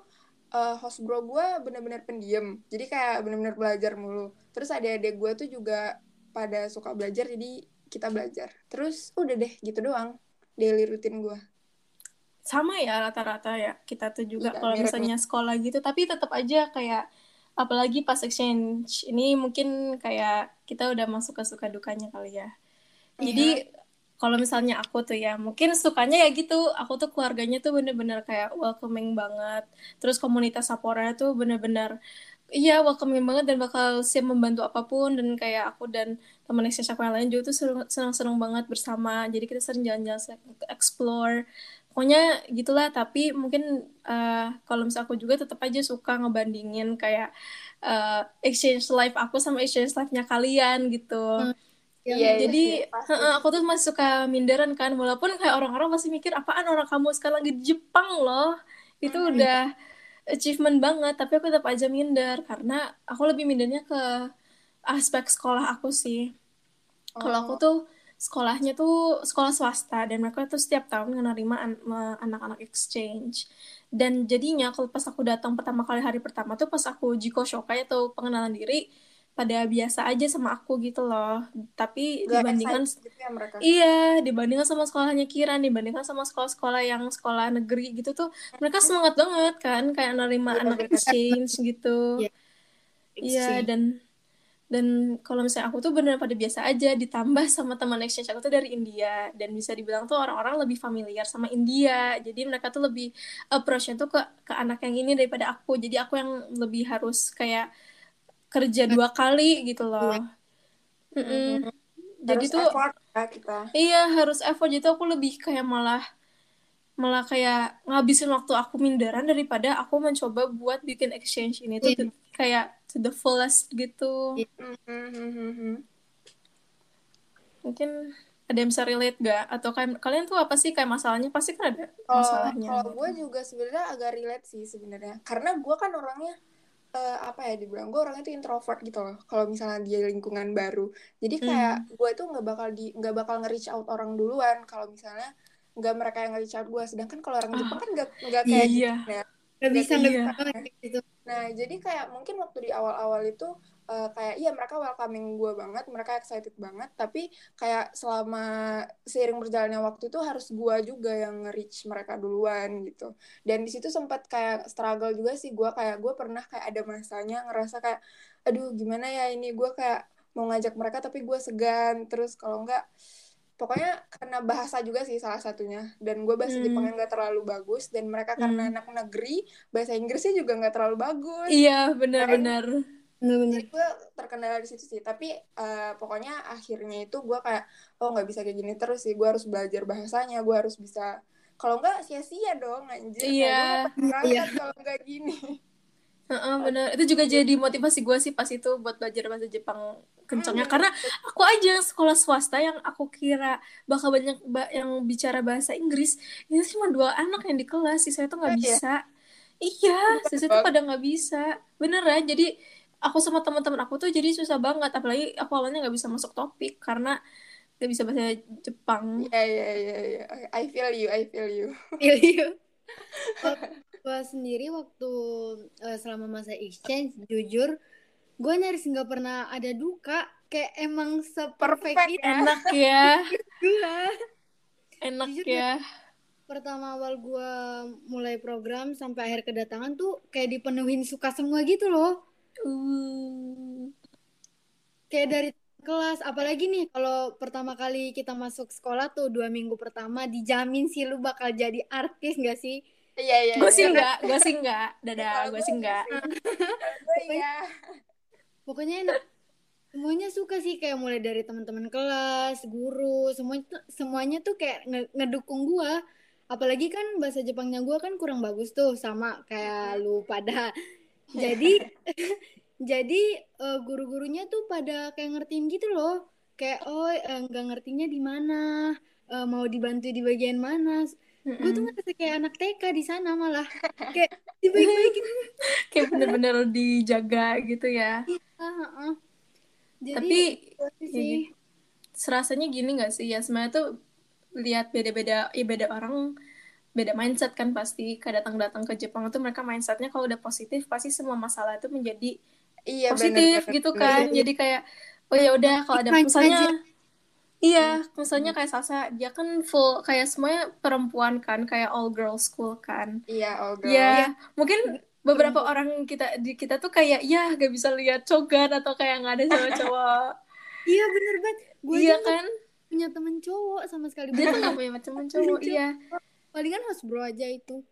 eh, host bro gue bener-bener pendiam. Jadi kayak bener-bener belajar mulu. Terus adik-adik gue tuh juga pada suka belajar jadi kita belajar. Terus udah deh gitu doang daily rutin gue sama ya rata-rata ya kita tuh juga Iya, kalau misalnya sekolah gitu tapi tetap aja kayak apalagi pas exchange. Ini mungkin kayak kita udah masuk ke suka dukanya kali ya. Jadi kalau misalnya aku tuh ya mungkin sukanya ya gitu. Aku tuh keluarganya tuh bener-bener kayak welcoming banget. Terus komunitas Sapora tuh bener-bener iya welcoming banget dan bakal siap membantu apa pun. Dan kayak aku dan teman exchange aku yang lain juga tuh senang-senang banget bersama. Jadi kita sering jalan-jalan explore pokoknya gitulah tapi mungkin eh, kalau misal aku juga tetap aja suka ngebandingin kayak eh, exchange life aku sama exchange life-nya kalian gitu Yang Iya, iya, jadi iya, pasti. heeh, aku tuh masih suka minderan kan walaupun kayak orang-orang masih mikir apaan orang kamu sekarang lagi di Jepang loh itu Hmm. udah achievement banget tapi aku tetap aja minder karena aku lebih mindernya ke aspek sekolah aku sih kalau aku Oh. tuh sekolahnya tuh sekolah swasta dan mereka tuh setiap tahun menerima an- me- anak-anak exchange dan jadinya kalau pas aku datang pertama kali hari pertama tuh pas aku jiko shokai atau pengenalan diri pada biasa aja sama aku gitu loh tapi Gak dibandingkan gitu ya mereka. iya dibandingkan sama sekolahnya Kiran dibandingkan sama sekolah-sekolah yang sekolah negeri gitu tuh mereka semangat banget kan kayak nerima Iya, anak exchange gitu Iya. iya dan dan kalau misalnya aku tuh bener pada biasa aja ditambah sama teman exchange aku tuh dari India. Dan bisa dibilang tuh orang-orang lebih familiar sama India. Jadi mereka tuh lebih approach-nya tuh ke ke anak yang ini daripada aku. Jadi aku yang lebih harus kayak kerja dua kali gitu loh. Mm-mm. jadi Harus tuh effort ya kita. iya harus effort. Jadi tuh aku lebih kayak malah malah kayak ngabisin waktu aku minderan daripada aku mencoba buat bikin exchange ini tuh Iya. Kayak to the fullest gitu Iya. Mhm. mungkin ada yang bisa relate gak atau kayak kalian tuh apa sih kayak masalahnya pasti kan ada Kalau masalahnya kalau gue juga sebenarnya agak relate sih sebenarnya. Karena gue kan orangnya eh, apa ya dibilang gue orangnya tuh introvert gitu loh. Kalau misalnya dia lingkungan baru. Jadi kayak gue tuh nggak bakal di nggak bakal nge-reach out orang duluan kalau misalnya nggak mereka yang nge-reach out gue. Sedangkan kalau orang Ah. Jepang kan nggak nggak kayak gitu iya ya. Gak bisa, Iya. gak bisa banget gitu. Nah, jadi kayak mungkin waktu di awal-awal itu eh, kayak iya mereka welcoming gue banget, mereka excited banget, tapi kayak selama seiring berjalannya waktu itu harus gue juga yang nge-reach mereka duluan gitu. Dan di situ sempat kayak struggle juga sih gue kayak gue pernah kayak ada masanya ngerasa kayak aduh gimana ya ini gue kayak mau ngajak mereka tapi gue segan terus kalau enggak pokoknya karena bahasa juga sih salah satunya dan gue bahasa Hmm. Jepangnya nggak terlalu bagus dan mereka karena Hmm. anak negeri bahasa Inggrisnya juga nggak terlalu bagus iya benar-benar Bener-bener. jadi gue terkendala di situ sih tapi eh, pokoknya akhirnya itu gue kayak oh nggak bisa kayak gini terus sih gue harus belajar bahasanya gue harus bisa kalau nggak sia-sia dong anjir Iya. gak Iya. kalau nggak gini Heeh, benar itu juga jadi motivasi gue sih pas itu buat belajar bahasa Jepang kencangnya Hmm. karena aku aja sekolah swasta yang aku kira bakal banyak ba- yang bicara bahasa Inggris itu cuma dua anak yang di kelas sih saya tuh nggak Oh, iya? bisa iya sisa tuh pada nggak bisa beneran jadi aku sama teman-teman aku tuh jadi susah banget apalagi aku awalnya nggak bisa masuk topik karena nggak bisa bahasa Jepang Iya iya iya iya. I feel you, I feel you. Iya, iya. Gue sendiri waktu eh, selama masa exchange, jujur, gue nyaris nggak pernah ada duka. Kayak emang seperfect Perfect itu ya. enak ya gue. enak Jujur ya Pertama awal gue mulai program sampai akhir kedatangan tuh kayak dipenuhin suka semua gitu loh. Uh. Kayak dari kelas, apalagi nih kalau pertama kali kita masuk sekolah tuh dua minggu pertama dijamin sih lu bakal jadi artis gak sih? Iya iya. gue sih iya. enggak gue sih enggak dadah Kalau gue sih enggak Gue iya. Pokoknya enak. Semuanya suka sih kayak mulai dari teman-teman kelas, guru, semuanya tuh, semuanya tuh kayak nge- ngedukung gua. Apalagi kan bahasa Jepangnya gua kan kurang bagus tuh sama kayak lu pada. Jadi jadi eh, guru-gurunya tuh pada kayak ngertiin gitu loh. Kayak oh eh, nggak ngertinya di mana, eh, mau dibantu di bagian mana. Gue tuh ngerasa kayak anak TK di sana malah. Kayak dibaik-baikin kayak bener-bener dijaga gitu ya ah. Jadi tapi ya sih. gitu. serasanya gini nggak sih ya sebenarnya tuh lihat beda-beda ya beda orang beda mindset kan pasti kayak datang-datang ke Jepang itu mereka mindsetnya kalau udah positif pasti semua masalah itu menjadi Iya positif benar. gitu kan jadi kayak oh ya udah kalau ada misalnya aja. Iya misalnya kayak Sasa dia kan full kayak semuanya perempuan kan kayak all girls school kan Iya, all girl. Ya, mungkin beberapa orang kita di kita tuh kayak ya gak bisa lihat cogan atau kayak nggak ada sama cowok. Iya bener banget. Gue iya kan? punya temen cowok sama sekali. Dia tuh gak punya temen cowok, iya. Palingan host bro aja itu.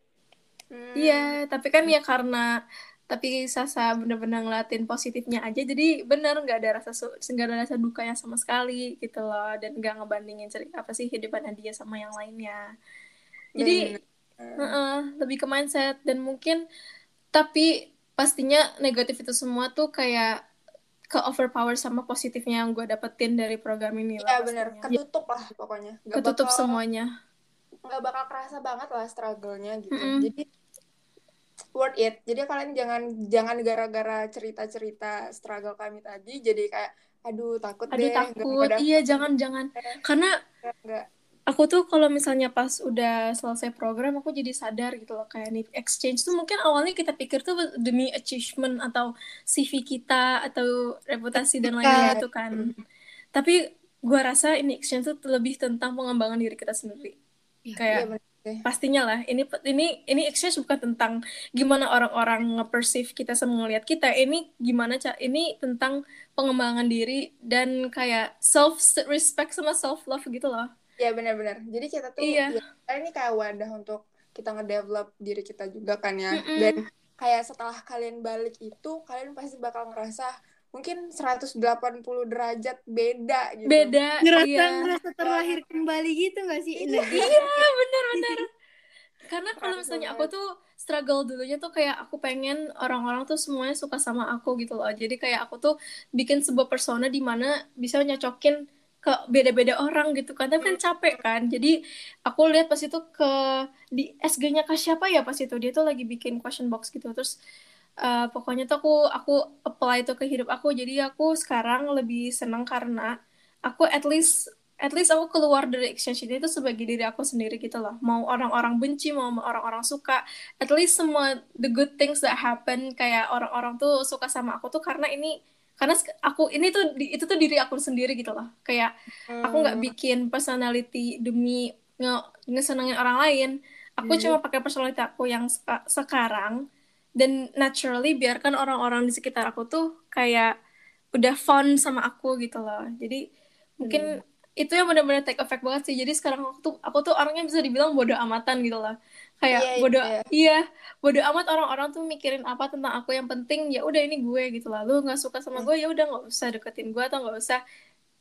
Hmm. Iya, tapi kan ya karena tapi Sasa bener-bener ngeliatin positifnya aja jadi bener nggak ada rasa nggak ada rasa dukanya sama sekali gitu loh dan nggak ngebandingin cerita apa sih kehidupannya dia sama yang lainnya jadi Bener. Heeh, lebih ke mindset dan mungkin tapi pastinya negatif itu semua tuh kayak ke overpower sama positifnya yang gue dapetin dari program ini Iya lah benar, pastinya. ketutup lah pokoknya. Nggak ketutup bakal- semuanya nggak bakal kerasa banget lah struggle-nya gitu. Mm-mm. Jadi worth it. Jadi kalian jangan jangan gara-gara cerita-cerita struggle kami tadi jadi kayak aduh takut aduh deh nggak takut. pada iya jangan jangan. Karena nggak aku tuh kalau misalnya pas udah selesai program aku jadi sadar gitu loh kayak nih exchange tuh mungkin awalnya kita pikir tuh demi achievement atau CV kita atau reputasi dan lainnya itu kan. Tapi gua rasa ini exchange tuh lebih tentang pengembangan diri kita sendiri. Iya, kayak Iya, deh. pastinya lah ini ini ini exchange bukan tentang gimana orang-orang nge-perceive kita sama ngelihat kita ini gimana ca ini tentang pengembangan diri dan kayak self respect sama self love gitu loh Iya benar-benar. Jadi kita tuh Iya. ya, ini kayak wadah untuk kita ngedevelop diri kita juga kan ya. Mm-mm. Dan kayak setelah kalian balik itu kalian pasti bakal ngerasa mungkin 180 derajat beda gitu. beda. Ngerasa iya. ngerasa terlahir kembali gitu nggak sih? Energi iya benar-benar karena kalau misalnya aku tuh struggle dulunya tuh kayak aku pengen orang-orang tuh semuanya suka sama aku gitu loh. Jadi kayak aku tuh bikin sebuah persona di mana bisa nyocokin ke beda-beda orang gitu kan. Tapi kan capek kan. Jadi aku lihat pas itu ke di SG-nya Kak siapa ya pas itu. Dia tuh lagi bikin question box gitu. Terus eh, pokoknya tuh aku aku apply itu ke hidup aku. Jadi aku sekarang lebih senang karena aku at least at least aku keluar dari exchange ini itu sebagai diri aku sendiri gitu loh. Mau orang-orang benci mau orang-orang suka. At least semua the good things that happen kayak orang-orang tuh suka sama aku tuh karena ini karena aku ini tuh itu tuh diri aku sendiri gitu loh. Kayak aku nggak bikin personality demi nge ngesenengin orang lain. Aku Hmm. cuma pakai personality aku yang seka- sekarang dan naturally biarkan orang-orang di sekitar aku tuh kayak udah fun sama aku gitu loh. Jadi mungkin itu yang benar-benar take effect banget sih. Jadi sekarang aku tuh aku tuh orangnya bisa dibilang bodoh amatan gitu loh. Kayak Iya, bodoh iya. iya bodoh amat orang-orang tuh mikirin apa tentang aku. Yang penting ya udah ini gue gitu lah lu nggak suka sama gue ya udah nggak usah deketin gue atau nggak usah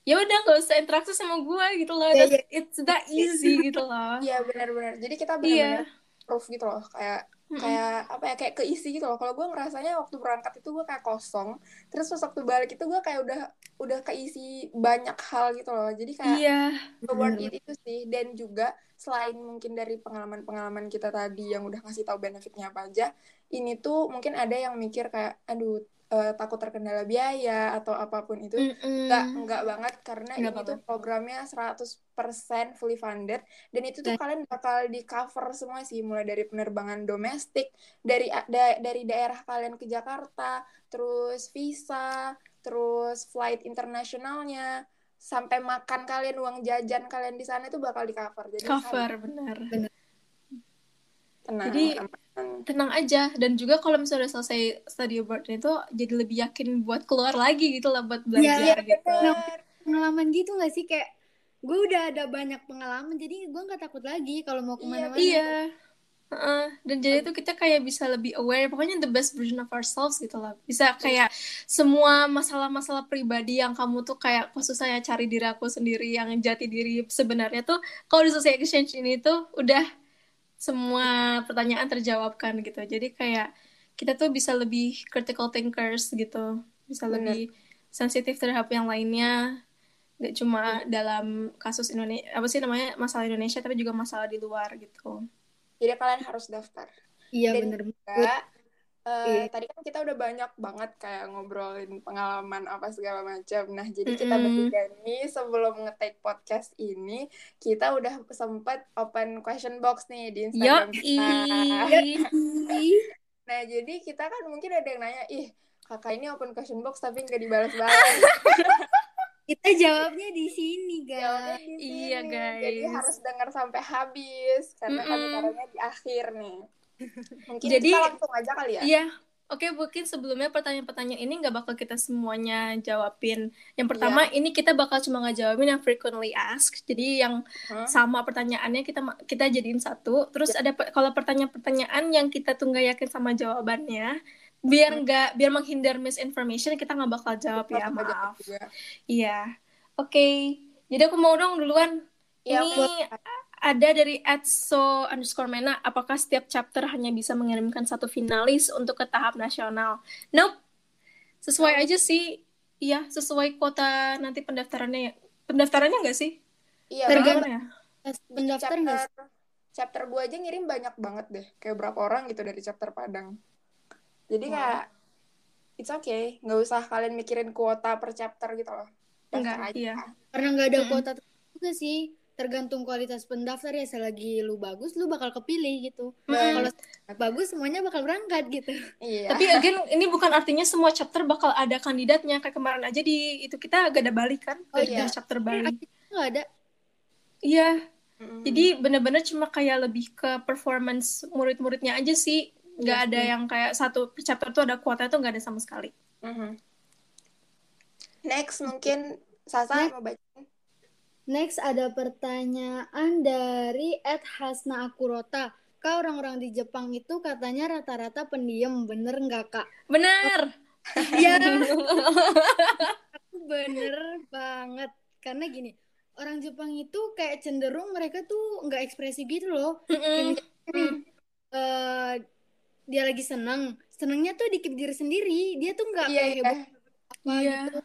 ya udah nggak usah interaksi sama gue gitu loh. Iya, That's- it's that easy gitu loh. Iya benar-benar. Jadi kita iya. benar-benar proof gitu loh. Kayak kayak apa ya kayak keisi gitu loh. Kalau gue ngerasanya waktu berangkat itu gue kayak kosong. Terus pas waktu balik itu gue kayak udah udah keisi banyak hal gitu loh. Jadi kayak iya worth it itu sih dan juga selain mungkin dari pengalaman-pengalaman kita tadi yang udah ngasih tahu benefitnya apa aja ini tuh mungkin ada yang mikir kayak aduh eh, takut terkendala biaya atau apa pun itu Mm-mm. enggak enggak banget karena Nggak ini tuh apa-apa. programnya 100% fully funded dan itu tuh kalian bakal di cover semua sih mulai dari penerbangan domestik dari da- dari daerah kalian ke Jakarta terus visa terus flight internasionalnya sampai makan kalian uang jajan kalian di sana itu bakal di cover jadi cover benar. Tenang Jadi- aman. tenang aja dan juga kalau misalnya udah selesai study abroad itu jadi lebih yakin buat keluar lagi gitu lah buat belajar Iya, gitu. bener. pengalaman gitu nggak sih? Kayak gue udah ada banyak pengalaman jadi gue nggak takut lagi kalau mau ke mana-mana Iya. Heeh. dan jadi itu kita kayak bisa lebih aware pokoknya the best version of ourselves gitu lah bisa kayak semua masalah-masalah pribadi yang kamu tuh kayak khusus saya cari diri aku sendiri yang jati diri sebenarnya tuh kalau di social exchange ini tuh udah semua pertanyaan terjawabkan gitu jadi kayak kita tuh bisa lebih critical thinkers gitu bisa Bener. lebih sensitif terhadap yang lainnya nggak cuma dalam kasus Indonesia apa sih namanya masalah Indonesia tapi juga masalah di luar gitu jadi kalian harus daftar iya Dan bener juga eh, Iya. tadi kan kita udah banyak banget kayak ngobrolin pengalaman apa segala macam. Nah, jadi kita Mm-mm. bertiga nih sebelum nge-take podcast ini, kita udah sempat open question box nih di Instagram kita. Nah, jadi kita kan mungkin ada yang nanya, ih kakak ini open question box tapi nggak dibalas-balas. kita jawabnya di sini Jawabnya guys di Iya, sini. guys. Jadi harus dengar sampai habis karena kami Mm-mm. taruhnya di akhir nih. Mungkin Jadi- kita langsung aja kali ya. Iya, oke mungkin sebelumnya pertanyaan-pertanyaan ini nggak bakal kita semuanya jawabin. Yang pertama ini kita bakal cuma ngejawabin yang frequently asked. Jadi yang Hah? sama pertanyaannya kita kita jadiin satu. Terus ada pe- kalau pertanyaan-pertanyaan yang kita tuh nggak yakin sama jawabannya, biar nggak biar menghindar misinformation kita nggak bakal jawab ya maaf. juga. Iya, oke. Jadi aku mau dong duluan. Iya, ini ada dari @so underscore mena. Apakah setiap chapter hanya bisa mengirimkan satu finalis untuk ke tahap nasional? Nope. Sesuai aja sih. Iya, sesuai kuota nanti pendaftarannya ya. Pendaftarannya nggak sih? Iya, Tergantung. ya? pendaftar sih? chapter chapter gue aja ngirim banyak banget deh kayak berapa orang gitu dari chapter Padang jadi kayak it's okay nggak usah kalian mikirin kuota per chapter gitu loh Daftar Enggak, aja. iya. karena nggak ada Mm-mm. kuota juga sih tergantung kualitas pendaftar ya selagi lu bagus lu bakal kepilih gitu Bener. kalau bagus semuanya bakal berangkat gitu Iya. Tapi again ini bukan artinya semua chapter bakal ada kandidatnya kayak kemarin aja di itu kita agak ada balik kan Oh, ke iya. chapter Bali. nggak ada Iya, Mm-mm. jadi bener-bener cuma kayak lebih ke performance murid-muridnya aja sih. Nggak Iya ada yang kayak satu chapter tuh ada kuota tuh nggak ada sama sekali. Mhm. Next mungkin Sasa Next. mau baca. Next ada pertanyaan dari Ed Hasna Akurota. Kak orang-orang di Jepang itu katanya rata-rata pendiam, bener nggak kak? Bener. Iya, bener banget. Karena gini, orang Jepang itu kayak cenderung mereka tuh nggak ekspresif gitu loh. Kayak misalnya nih, eh, dia lagi seneng, senengnya tuh dikip diri sendiri. Dia tuh nggak Iya, kayak iya. heboh apa Iya. gitu.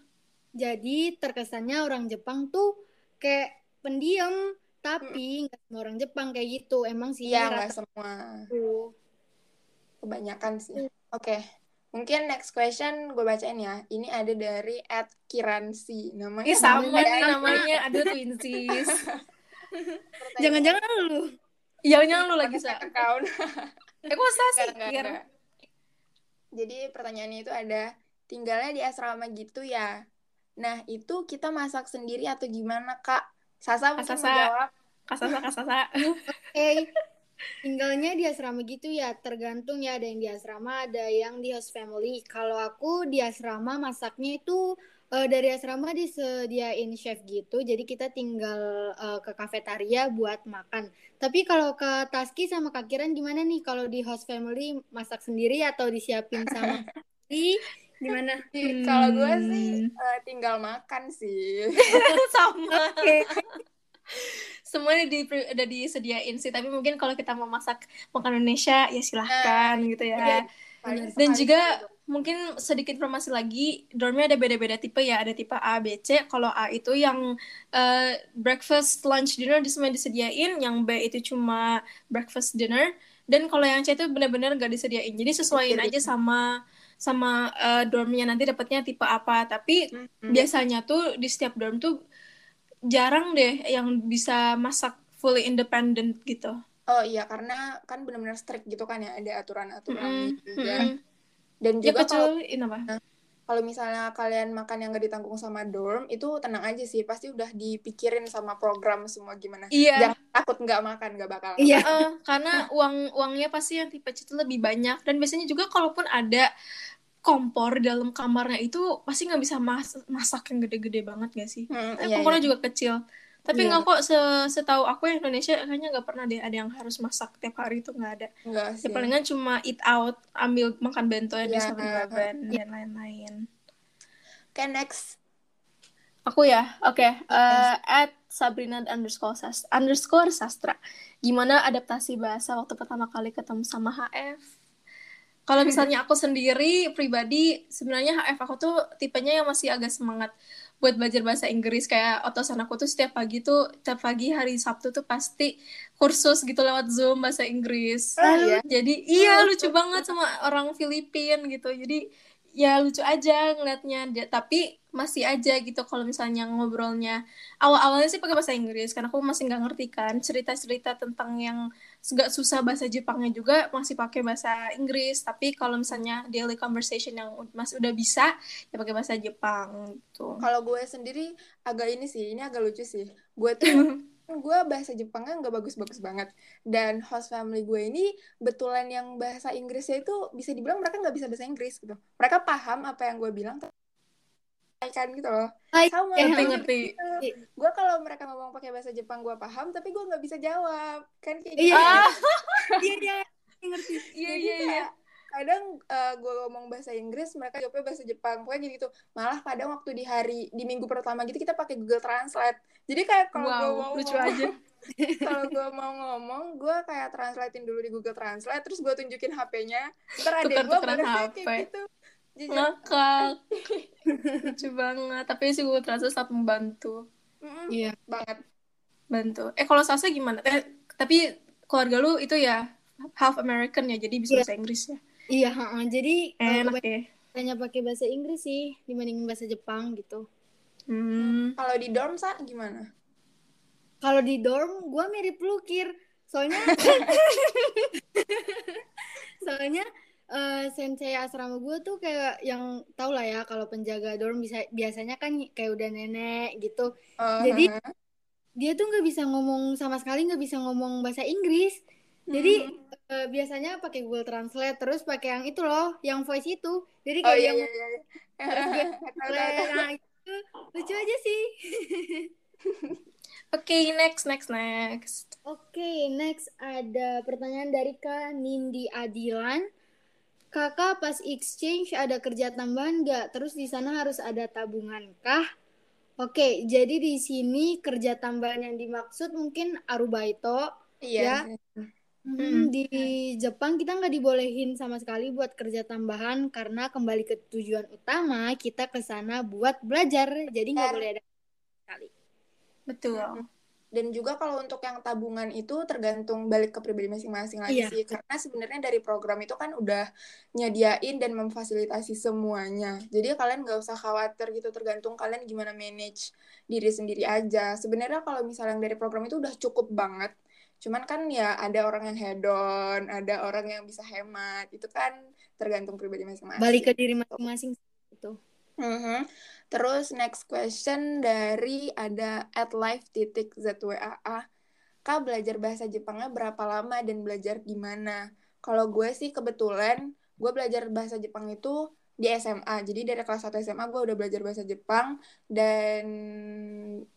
Jadi terkesannya orang Jepang tuh kayak pendiam, tapi nggak semua orang Jepang kayak gitu. Emang sih Iya, nggak rata semua. tuh. Kebanyakan sih. Oke. Mungkin next question gue bacain ya. Ini ada dari Ed Kiransi. Namanya Ih sama namanya nih ada- namanya. Aduh twinsies. Jangan-jangan lu. Jangan lu lagi sa. account. Eh kok usah sih? Enggak, enggak, Biar enggak. Jadi pertanyaannya itu ada tinggalnya di asrama gitu ya. Nah, itu kita masak sendiri atau gimana, Kak? Sasa mungkin Sasa. mau jawab. kasasa kasasa. Eh, tinggalnya di asrama gitu ya, tergantung ya ada yang di asrama, ada yang di host family. Kalau aku di asrama masaknya itu eh, dari asrama disediain chef gitu, jadi kita tinggal eh, ke kafetaria buat makan. Tapi kalau ke Taski sama Kak Kiran gimana nih? Kalau di host family masak sendiri atau disiapin sama family? Gimana? Ih, Kalau gue sih Hmm. eh, tinggal makan sih. sama. Oke. Semuanya di, udah disediain sih. Tapi mungkin kalau kita mau masak makan Indonesia ya silahkan gitu ya. Iya. Paling Dan juga mungkin sedikit informasi lagi, dormnya ada beda-beda tipe ya. Ada tipe A, B, C. Kalau A itu yang eh, breakfast, lunch, dinner di semua disediain. Yang B itu cuma breakfast, dinner. Dan kalau yang C itu benar-benar nggak disediain. Jadi sesuaiin aja sama sama eh, dormnya nanti dapatnya tipe apa. Tapi Mhm. biasanya tuh di setiap dorm tuh jarang deh yang bisa masak fully independent gitu. Oh iya, karena kan benar-benar strict gitu kan ya, ada aturan-aturan Mm-mm, juga. mm-mm. Dan Ya juga kalau kecuali ini apa? kalau misalnya kalian makan yang gak ditanggung sama dorm, itu tenang aja sih, pasti udah dipikirin sama program semua gimana. Iya. Jangan takut nggak makan, nggak bakal. Iya. Eh, karena uang uangnya pasti yang tipe itu lebih banyak dan biasanya juga kalaupun ada kompor di dalam kamarnya itu pasti nggak bisa mas- masak yang gede-gede banget gak sih? Hmm, Eh, iya, kompornya iya. juga kecil. Tapi Iya. nggak kok se- setahu aku yang Indonesia kayaknya nggak pernah deh ada yang harus masak tiap hari itu nggak ada. Enggak Ya sih. palingan cuma eat out, ambil makan bento di Iya. 7-Eleven dan lain-lain. Oke, next. Aku ya, oke. Eh, at Sabrina underscore sastra, underscore sastra. Gimana adaptasi bahasa waktu pertama kali ketemu sama HF? Kalau misalnya aku sendiri pribadi, sebenarnya HF aku tuh tipenya yang masih agak semangat buat belajar bahasa Inggris kayak otosan aku tuh setiap pagi tuh setiap pagi hari Sabtu tuh pasti kursus gitu lewat Zoom bahasa Inggris. Oh, iya? Jadi iya lucu banget sama orang Filipin gitu. Jadi ya lucu aja ngeliatnya. Tapi masih aja gitu kalau misalnya ngobrolnya. Awal-awalnya sih pakai bahasa Inggris karena aku masih nggak ngerti kan cerita-cerita tentang yang agak susah bahasa Jepangnya juga masih pakai bahasa Inggris. Tapi kalau misalnya daily conversation yang masih udah bisa ya pakai bahasa Jepang gitu. Kalau gue sendiri agak ini sih, ini agak lucu sih. Gue tuh gue bahasa Jepangnya nggak bagus-bagus banget. Dan host family gue ini betulan yang bahasa Inggrisnya itu bisa dibilang mereka nggak bisa bahasa Inggris gitu. Mereka paham apa yang gue bilang, kan gitu loh. Sama eh, ngerti gitu. ngerti Gue kalau mereka ngomong pakai bahasa Jepang gue paham, tapi gue nggak bisa jawab. Kan kayak Iya. gitu. ah Iya, iya, ngerti. iya iya iya kadang gue ngomong bahasa Inggris mereka jawabnya bahasa Jepang. Pokoknya gitu, gitu. Malah kadang waktu di hari di minggu pertama gitu kita pakai Google Translate. Jadi kayak kalau gue wow mau lucu ngomong, aja. kalau gue mau ngomong gue kayak translatein dulu di Google Translate terus gue tunjukin HP-nya ntar ada gue balasnya HP. kayak gitu. Ngakak lucu banget. Tapi sih Google Translate sangat membantu. Iya. banget. Bantu. Eh kalau Sasa gimana? Eh, tapi keluarga lu itu ya half American ya jadi bisa Iya. bahasa Inggris ya Iya, heeh. jadi eh, enak ya kebanyakan pakai bahasa Inggris sih dibanding bahasa Jepang gitu. hmm. kalau di dorm sa gimana kalau di dorm gue mirip pelukir soalnya soalnya uh, sensei asrama gue tuh kayak yang tau lah ya kalau penjaga dorm bisa biasanya kan kayak udah nenek gitu uh-huh. jadi dia tuh nggak bisa ngomong sama sekali nggak bisa ngomong bahasa Inggris jadi hmm. uh, biasanya pakai Google Translate terus pakai yang itu loh yang voice itu jadi kayak oh, iya, yang iya, iya. nah, itu lucu aja sih Oke, okay, next, next, next. Oke, okay, next ada pertanyaan dari Kak Nindi Adilan. Kakak pas exchange ada kerja tambahan nggak? Terus di sana harus ada tabungan kah? Oke, jadi di sini kerja tambahan yang dimaksud mungkin arubaito, iya. ya. Hmm. Di Jepang kita nggak dibolehin sama sekali buat kerja tambahan karena kembali ke tujuan utama kita ke sana buat belajar, jadi nggak boleh ada sekali. Betul. Dan juga kalau untuk yang tabungan itu tergantung balik ke pribadi masing-masing lagi iya. sih. Karena sebenarnya dari program itu kan udah nyediain dan memfasilitasi semuanya. Jadi kalian nggak usah khawatir gitu tergantung kalian gimana manage diri sendiri aja. Sebenarnya kalau misalnya dari program itu udah cukup banget. Cuman kan ya ada orang yang hedon, ada orang yang bisa hemat. Itu kan tergantung pribadi masing-masing. Balik ke diri masing-masing itu. Mm -hmm. Terus next question dari ada at live titik zwaa. Kak belajar bahasa Jepangnya berapa lama dan belajar di mana? Kalau gue sih kebetulan gue belajar bahasa Jepang itu di SMA. Jadi dari kelas 1 SMA gue udah belajar bahasa Jepang dan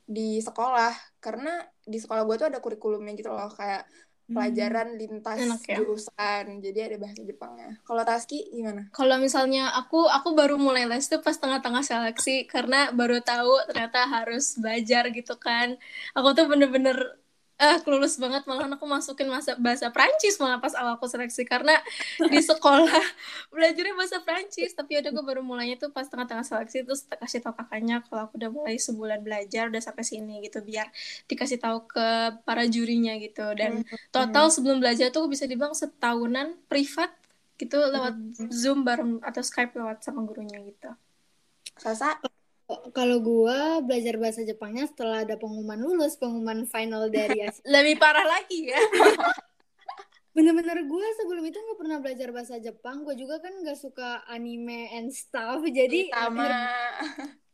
di sekolah karena di sekolah gue tuh ada kurikulumnya gitu loh kayak pelajaran hmm. lintas Enak, ya? jurusan jadi ada bahasa Jepangnya kalau Taski gimana kalau misalnya aku aku baru mulai les tuh pas tengah-tengah seleksi karena baru tahu ternyata harus belajar gitu kan aku tuh bener-bener eh kelulus banget malah aku masukin masa bahasa Prancis malah pas awal aku seleksi karena di sekolah belajarnya bahasa Prancis tapi udah gue baru mulainya tuh pas tengah-tengah seleksi terus kasih tau kakaknya kalau aku udah mulai sebulan belajar udah sampai sini gitu biar dikasih tahu ke para jurinya gitu dan hmm. total sebelum belajar tuh bisa dibilang setahunan privat gitu lewat hmm. Zoom bareng atau Skype lewat sama gurunya gitu. Sasa kalau gue belajar bahasa Jepangnya setelah ada pengumuman lulus, pengumuman final dari Lebih parah lagi ya. Bener-bener gue sebelum itu nggak pernah belajar bahasa Jepang. Gue juga kan nggak suka anime and stuff. Jadi.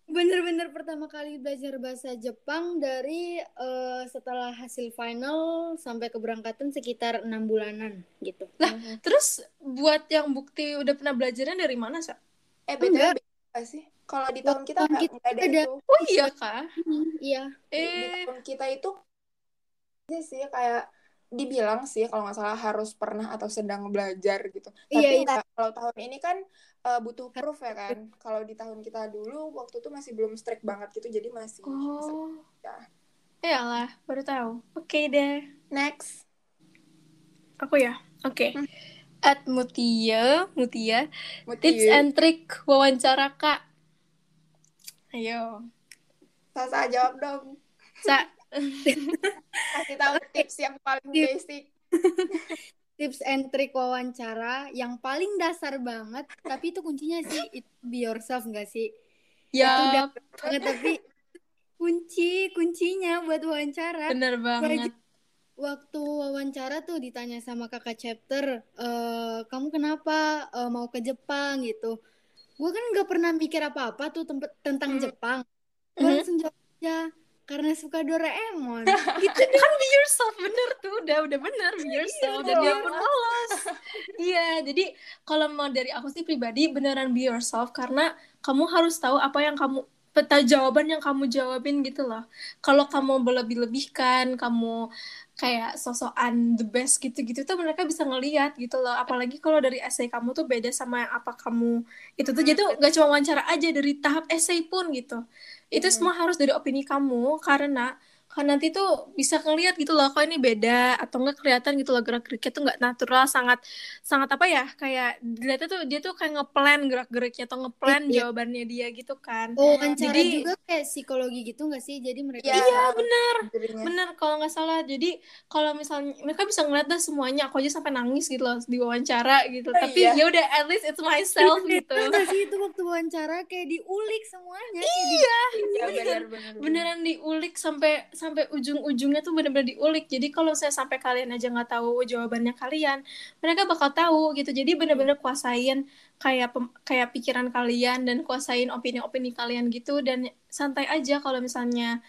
Bener-bener pertama kali belajar bahasa Jepang dari uh, setelah hasil final sampai keberangkatan sekitar enam bulanan gitu. Lah, terus buat yang bukti udah pernah belajarnya dari mana, sih? Eh, beda sih? Kalau di tahun kita nggak ada, ada itu. Oh iya kah? Hmm, iya. Eh. Di tahun kita itu aja sih kayak dibilang sih kalau nggak salah harus pernah atau sedang belajar gitu. Iya, Tapi iya. kalau tahun ini kan uh, butuh proof ya kan. Kalau di tahun kita dulu waktu itu masih belum strict banget gitu jadi masih. Oh. Ya. lah, baru tahu. Oke okay deh. Next. Aku ya. Oke. Okay. Hmm. At Mutia, Mutia, Mutia. Tips and trick wawancara Kak Ayo. Sasa jawab dong. Sa kasih tahu tips yang paling basic. tips and trick wawancara yang paling dasar banget, tapi itu kuncinya sih it, be yourself gak sih? Ya. Itu udah banget tapi kunci kuncinya buat wawancara. Bener banget. Waktu wawancara tuh ditanya sama kakak chapter, e, kamu kenapa e, mau ke Jepang? gitu? gue kan nggak pernah mikir apa-apa tuh tentang hmm. Jepang. Gue hmm. langsung jawab ya karena suka Doraemon. Gitu kan be yourself bener tuh udah udah bener be iya, yourself dan dia pun lolos. Iya jadi kalau mau dari aku sih pribadi beneran be yourself karena kamu harus tahu apa yang kamu peta jawaban yang kamu jawabin gitu loh. Kalau kamu berlebih-lebihkan kamu kayak sosokan the best gitu-gitu tuh mereka bisa ngeliat gitu loh. Apalagi kalau dari essay kamu tuh beda sama yang apa kamu itu tuh. Jadi tuh gak cuma wawancara aja dari tahap essay pun gitu. Itu semua harus dari opini kamu karena kan nanti tuh bisa ngeliat gitu loh kok ini beda atau enggak kelihatan gitu loh gerak geriknya tuh nggak natural sangat sangat apa ya kayak dilihatnya tuh dia tuh kayak ngeplan gerak geriknya atau ngeplan iya. jawabannya dia gitu kan. Oh wawancara jadi juga kayak psikologi gitu nggak sih? Jadi mereka ya, iya benar. benar kalau nggak salah. Jadi kalau misalnya mereka bisa ngeliat dah semuanya aku aja sampai nangis gitu loh di wawancara gitu. Oh, tapi iya. ya udah at least it's myself gitu. nggak sih? Itu waktu wawancara kayak diulik semuanya iya iya benar benar. beneran diulik sampai sampai ujung-ujungnya tuh bener-bener diulik. Jadi kalau saya sampai kalian aja nggak tahu jawabannya kalian, mereka bakal tahu gitu. Jadi bener-bener kuasain kayak kayak pikiran kalian dan kuasain opini-opini kalian gitu dan santai aja kalau misalnya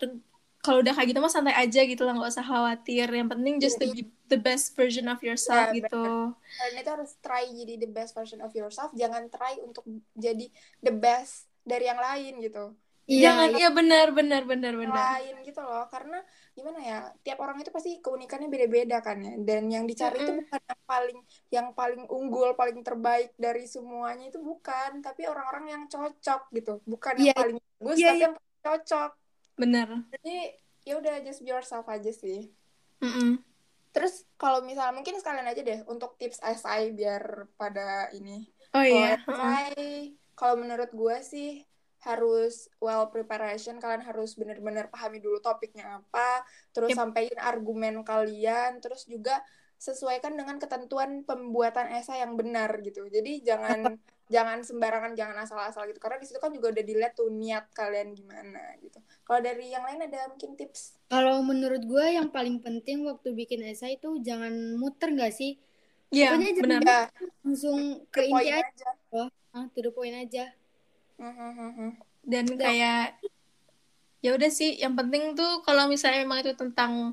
ten- kalau udah kayak gitu mah santai aja gitu lah nggak usah khawatir. Yang penting just to be the best version of yourself Ya, gitu. kalian itu harus try jadi the best version of yourself jangan try untuk jadi the best dari yang lain gitu Jangan iya benar benar benar yang benar. lain gitu loh karena gimana ya tiap orang itu pasti keunikannya beda-beda kan ya dan yang dicari itu Mm-mm. bukan yang paling yang paling unggul paling terbaik dari semuanya itu bukan tapi orang-orang yang cocok gitu bukan yang Iya. paling bagus Iya, tapi iya. yang cocok Benar. jadi ya udah just be yourself aja sih Mm-mm. terus kalau misalnya mungkin sekalian aja deh untuk tips SI biar pada ini Oh iya. SI, kalau menurut gue sih harus well preparation. Kalian harus benar-benar pahami dulu topiknya apa, terus Yep. sampaikan argumen kalian, terus juga sesuaikan dengan ketentuan pembuatan esai yang benar gitu. Jadi jangan jangan sembarangan, jangan asal-asal gitu. Karena di situ kan juga udah dilihat tuh niat kalian gimana gitu. Kalau dari yang lain ada mungkin tips? Kalau menurut gue yang paling penting waktu bikin esai itu jangan muter nggak sih? Iya, jangan benar. Langsung ke ke inti aja. aja. Ah, to the point aja. Dan kayak ya udah sih, yang penting tuh kalau misalnya emang itu tentang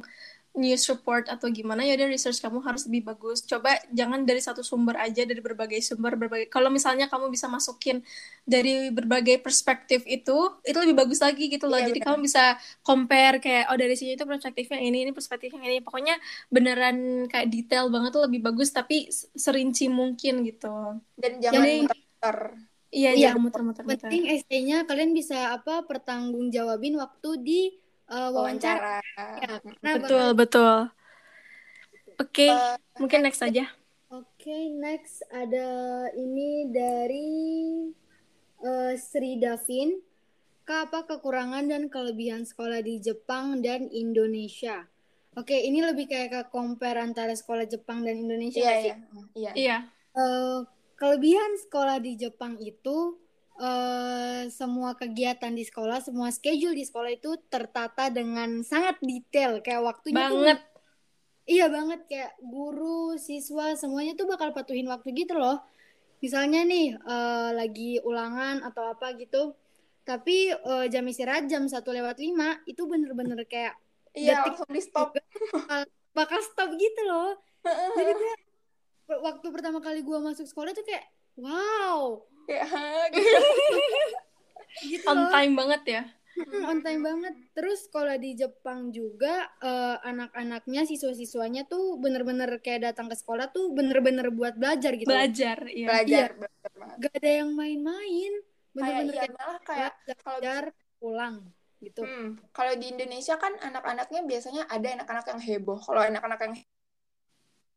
news report atau gimana ya udah research kamu harus lebih bagus. Coba jangan dari satu sumber aja, dari berbagai sumber, berbagai. Kalau misalnya kamu bisa masukin dari berbagai perspektif itu, itu lebih bagus lagi gitu loh. Iya, Jadi kamu bisa compare kayak oh dari sini itu perspektifnya ini, ini perspektifnya ini. Pokoknya beneran kayak detail banget tuh lebih bagus tapi serinci mungkin gitu. Dan jangan Jadi-. Iya, Iya, muter-muter. Penting esainya kalian bisa apa pertanggungjawabin waktu di eh, wawancara. wawancara. Ya, karena Betul, betul. Oke, Eh, mungkin next aja. Oke, next ada ini dari eh, Sri Davin. Kak, apa kekurangan dan kelebihan sekolah di Jepang dan Indonesia? Oke, ini lebih kayak ke compare antara sekolah Jepang dan Indonesia Iya, iya. Iya. Iya, Eh, kelebihan sekolah di Jepang itu eh, semua kegiatan di sekolah, semua schedule di sekolah itu tertata dengan sangat detail. Kayak waktunya tuh banget. Iya banget kayak guru, siswa semuanya tuh bakal patuhin waktu gitu loh. Misalnya nih eh, lagi ulangan atau apa gitu. Tapi eh, jam istirahat jam 1 lewat 5 itu bener-bener kayak Iya, Detik- langsung di stop. bakal, bakal stop gitu loh. Jadi gue waktu pertama kali gue masuk sekolah tuh kayak wow Kayak, "Hah?" gitu. gitu On time banget ya. Hmm, on time banget. Terus kalau di Jepang juga eh, anak-anaknya siswa-siswanya tuh bener-bener kayak datang ke sekolah tuh bener-bener buat belajar gitu. Belajar, iya. Belajar, belajar banget. Gak ada yang main-main. Kayak Bener-bener iya kayak malah kayak kalau belajar pulang gitu. Hmm, kalau di Indonesia kan anak-anaknya biasanya ada anak-anak yang heboh. Kalau anak-anak yang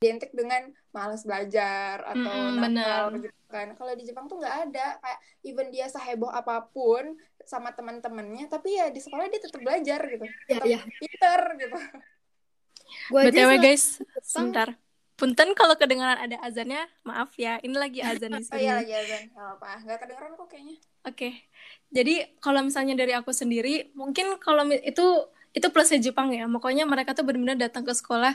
identik dengan malas belajar atau Mm-mm, nakal benar. gitu kan. Kalau di Jepang tuh nggak ada. Kayak even dia seheboh apa pun sama teman-temannya, tapi ya di sekolah dia tetap belajar gitu. Ya, Tetap ya. pinter gitu. Gua aja BTW guys, sebentar. Punten kalau kedengaran ada azannya, maaf ya. Ini lagi azan di Oh sini. iya lagi azan, nggak apa-apa. Nggak kedengeran kok kayaknya. Oke. Jadi kalau misalnya dari aku sendiri, mungkin kalau itu itu plusnya Jepang ya. Makanya mereka tuh benar-benar datang ke sekolah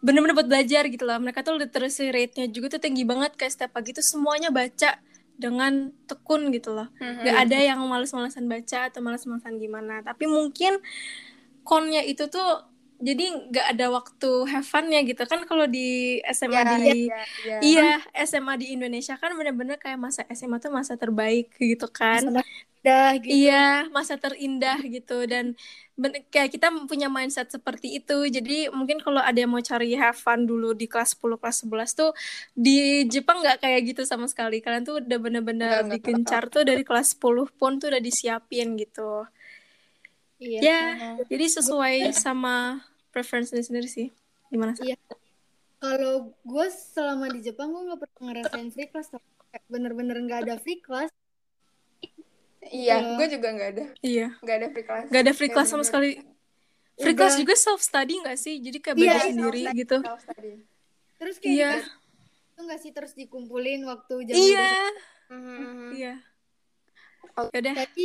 benar-benar buat belajar gitu loh. Mereka tuh literacy rate-nya juga tuh tinggi banget kayak setiap pagi tuh semuanya baca dengan tekun gitu loh. Gak ada yang males-malesan baca atau males-malesan gimana. Tapi mungkin konnya itu tuh jadi nggak ada waktu have fun-nya gitu kan kalau di SMA Ya, di ya, ya. Iya, SMA di Indonesia kan bener-bener kayak masa SMA tuh masa terbaik gitu kan. Udah gitu. Iya, masa terindah gitu dan kayak kita punya mindset seperti itu. Jadi mungkin kalau ada yang mau cari have fun dulu di kelas 10, kelas 11 tuh di Jepang nggak kayak gitu sama sekali. Kalian tuh udah bener-bener nggak. digencar tuh dari kelas 10 pun tuh udah disiapin gitu. Iya. Ya, jadi sesuai sama preference sendiri sih. Gimana? Sa? Iya. Kalau gue selama di Jepang gue nggak pernah ngerasain free class. Bener-bener nggak ada free class. Iya, gue juga nggak ada. Iya. Nggak ada free class. Gak ada free class sama bener-bener sekali. Free Udah. class juga self study gak sih? Jadi kayak Iya, belajar iya, sendiri self-study, gitu. self-study. Terus kayak Iya, dikasih itu nggak sih terus dikumpulin waktu jam iya, Mhm. iya. Oh, Yaudah, Tadi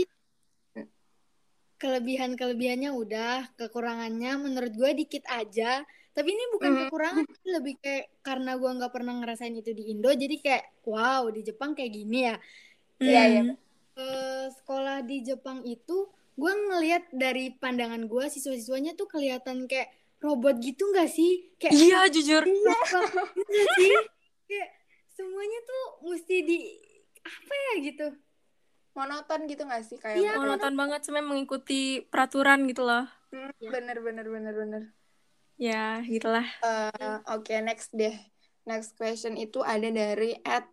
kelebihan-kelebihannya udah, kekurangannya menurut gue dikit aja. Tapi ini bukan Mhm. kekurangan, lebih kayak karena gue nggak pernah ngerasain itu di Indo, jadi kayak wow di Jepang kayak gini ya. Iya, iya. Eh, sekolah di Jepang itu gue ngelihat dari pandangan gue siswa-siswanya tuh kelihatan kayak robot gitu nggak sih? Kayak Iya, jujur. robot gitu nggak sih? Kayak semuanya tuh mesti di apa ya gitu? Monoton gitu gak sih kayak Iya, mereka- Monoton banget, cuma mengikuti peraturan gitu loh. Hmm, Iya. bener bener bener bener. Ya, gitulah. Eh, Oke, next deh. Next question itu ada dari at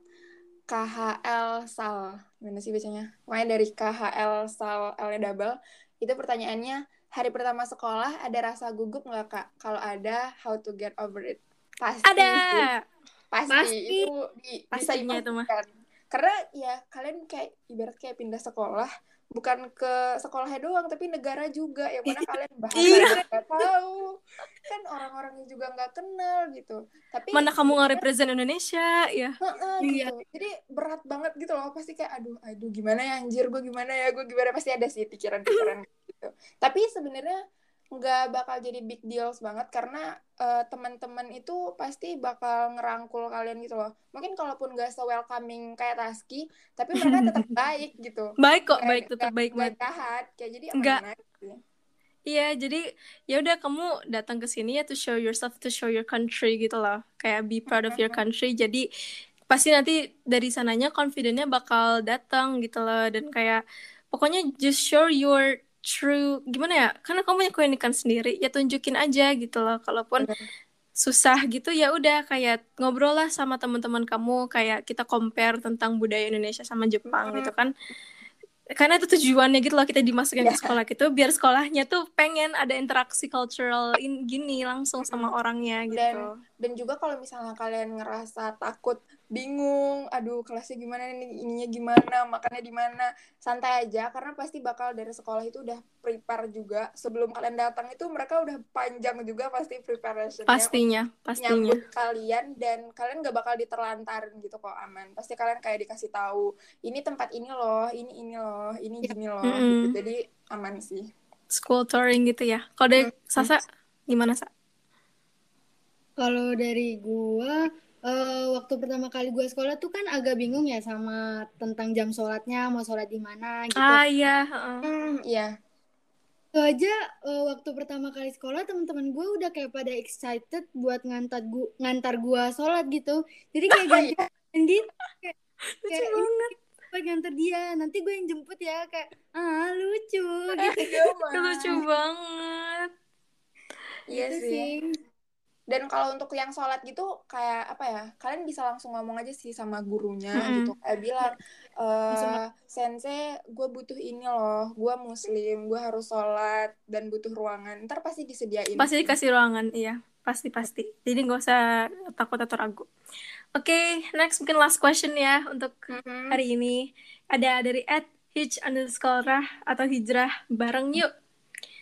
KHL Sal. Gimana sih bacanya? Pokoknya dari KHL Sal L double. Itu pertanyaannya, hari pertama sekolah ada rasa gugup nggak kak? Kalau ada, how to get over it? Pasti Ada. Pasti. Pasti. Itu di, bisa Pastinya itu mah. Karena ya kalian kayak ibarat kayak pindah sekolah, bukan ke sekolahnya doang, tapi negara juga. Yang mana kalian bahasa Iya. nggak tahu. Kan orang-orangnya juga nggak kenal gitu. Tapi Mana kamu nggak represent Indonesia, ya? Iya. gitu. Jadi berat banget gitu loh. Pasti kayak aduh, aduh gimana ya anjir gue gimana ya gue gimana pasti ada sih pikiran-pikiran gitu. Tapi sebenarnya nggak bakal jadi big deals banget karena eh, teman-teman itu pasti bakal ngerangkul kalian gitu loh. Mungkin kalaupun nggak se-welcoming kayak Taski, tapi mereka tetap baik gitu. Baik kok, Nggak- baik tetap baik banget. jahat. Kayak jadi Nggak. aman aja sih. Iya, jadi ya udah kamu datang ke sini ya to show yourself, to show your country gitu loh. Kayak be proud of your country. Jadi pasti nanti dari sananya confidentnya bakal datang gitu loh dan kayak pokoknya just show your true gimana ya? Karena kamu punya keunikan sendiri, ya tunjukin aja gitu loh. Kalaupun Bener. susah gitu ya udah kayak ngobrol lah sama teman-teman kamu kayak kita compare tentang budaya Indonesia sama Jepang gitu kan karena itu tujuannya gitu loh kita dimasukin ke Ya. sekolah gitu biar sekolahnya tuh pengen ada interaksi cultural in gini langsung sama orangnya gitu Dan dan juga kalau misalnya kalian ngerasa takut, bingung, aduh kelasnya gimana nih, ininya gimana, makannya di mana, santai aja karena pasti bakal dari sekolah itu udah prepare juga. Sebelum kalian datang itu mereka udah panjang juga pasti preparationnya pastinya untuk pastinya nyambut kalian dan kalian gak bakal diterlantarin gitu kok aman. Pasti kalian kayak dikasih tahu, ini tempat ini loh, ini ini loh, ini gini loh. Mm-mm. gitu. Jadi aman sih. school touring gitu ya kalau dari Hmm. Sasa gimana sa Kalau dari gua eh, waktu pertama kali gua sekolah tuh kan agak bingung ya sama tentang jam sholatnya, mau sholat di mana gitu. ah iya heeh. Hmm, iya. Itu aja eh, waktu pertama kali sekolah teman-teman gue udah kayak pada excited buat ngantar gua ngantar gua sholat gitu. Jadi kayak Oh, ganti ganti kayak, lucu kayak ini banget gue ngantar dia, nanti gue yang jemput ya kayak ah lucu gitu. Iya, lucu banget Iya Gitu sih. Dan kalau untuk yang sholat gitu kayak apa ya? Kalian bisa langsung ngomong aja sih sama gurunya Mm-mm. gitu. Kayak bilang, eh sensei, gue butuh ini loh. Gue muslim, gue harus sholat dan butuh ruangan. Ntar pasti disediain. pasti sih. dikasih ruangan iya pasti pasti jadi nggak usah takut atau ragu oke next mungkin last question ya untuk Mm-mm. hari ini ada dari at hitch underscore rah atau hijrah bareng yuk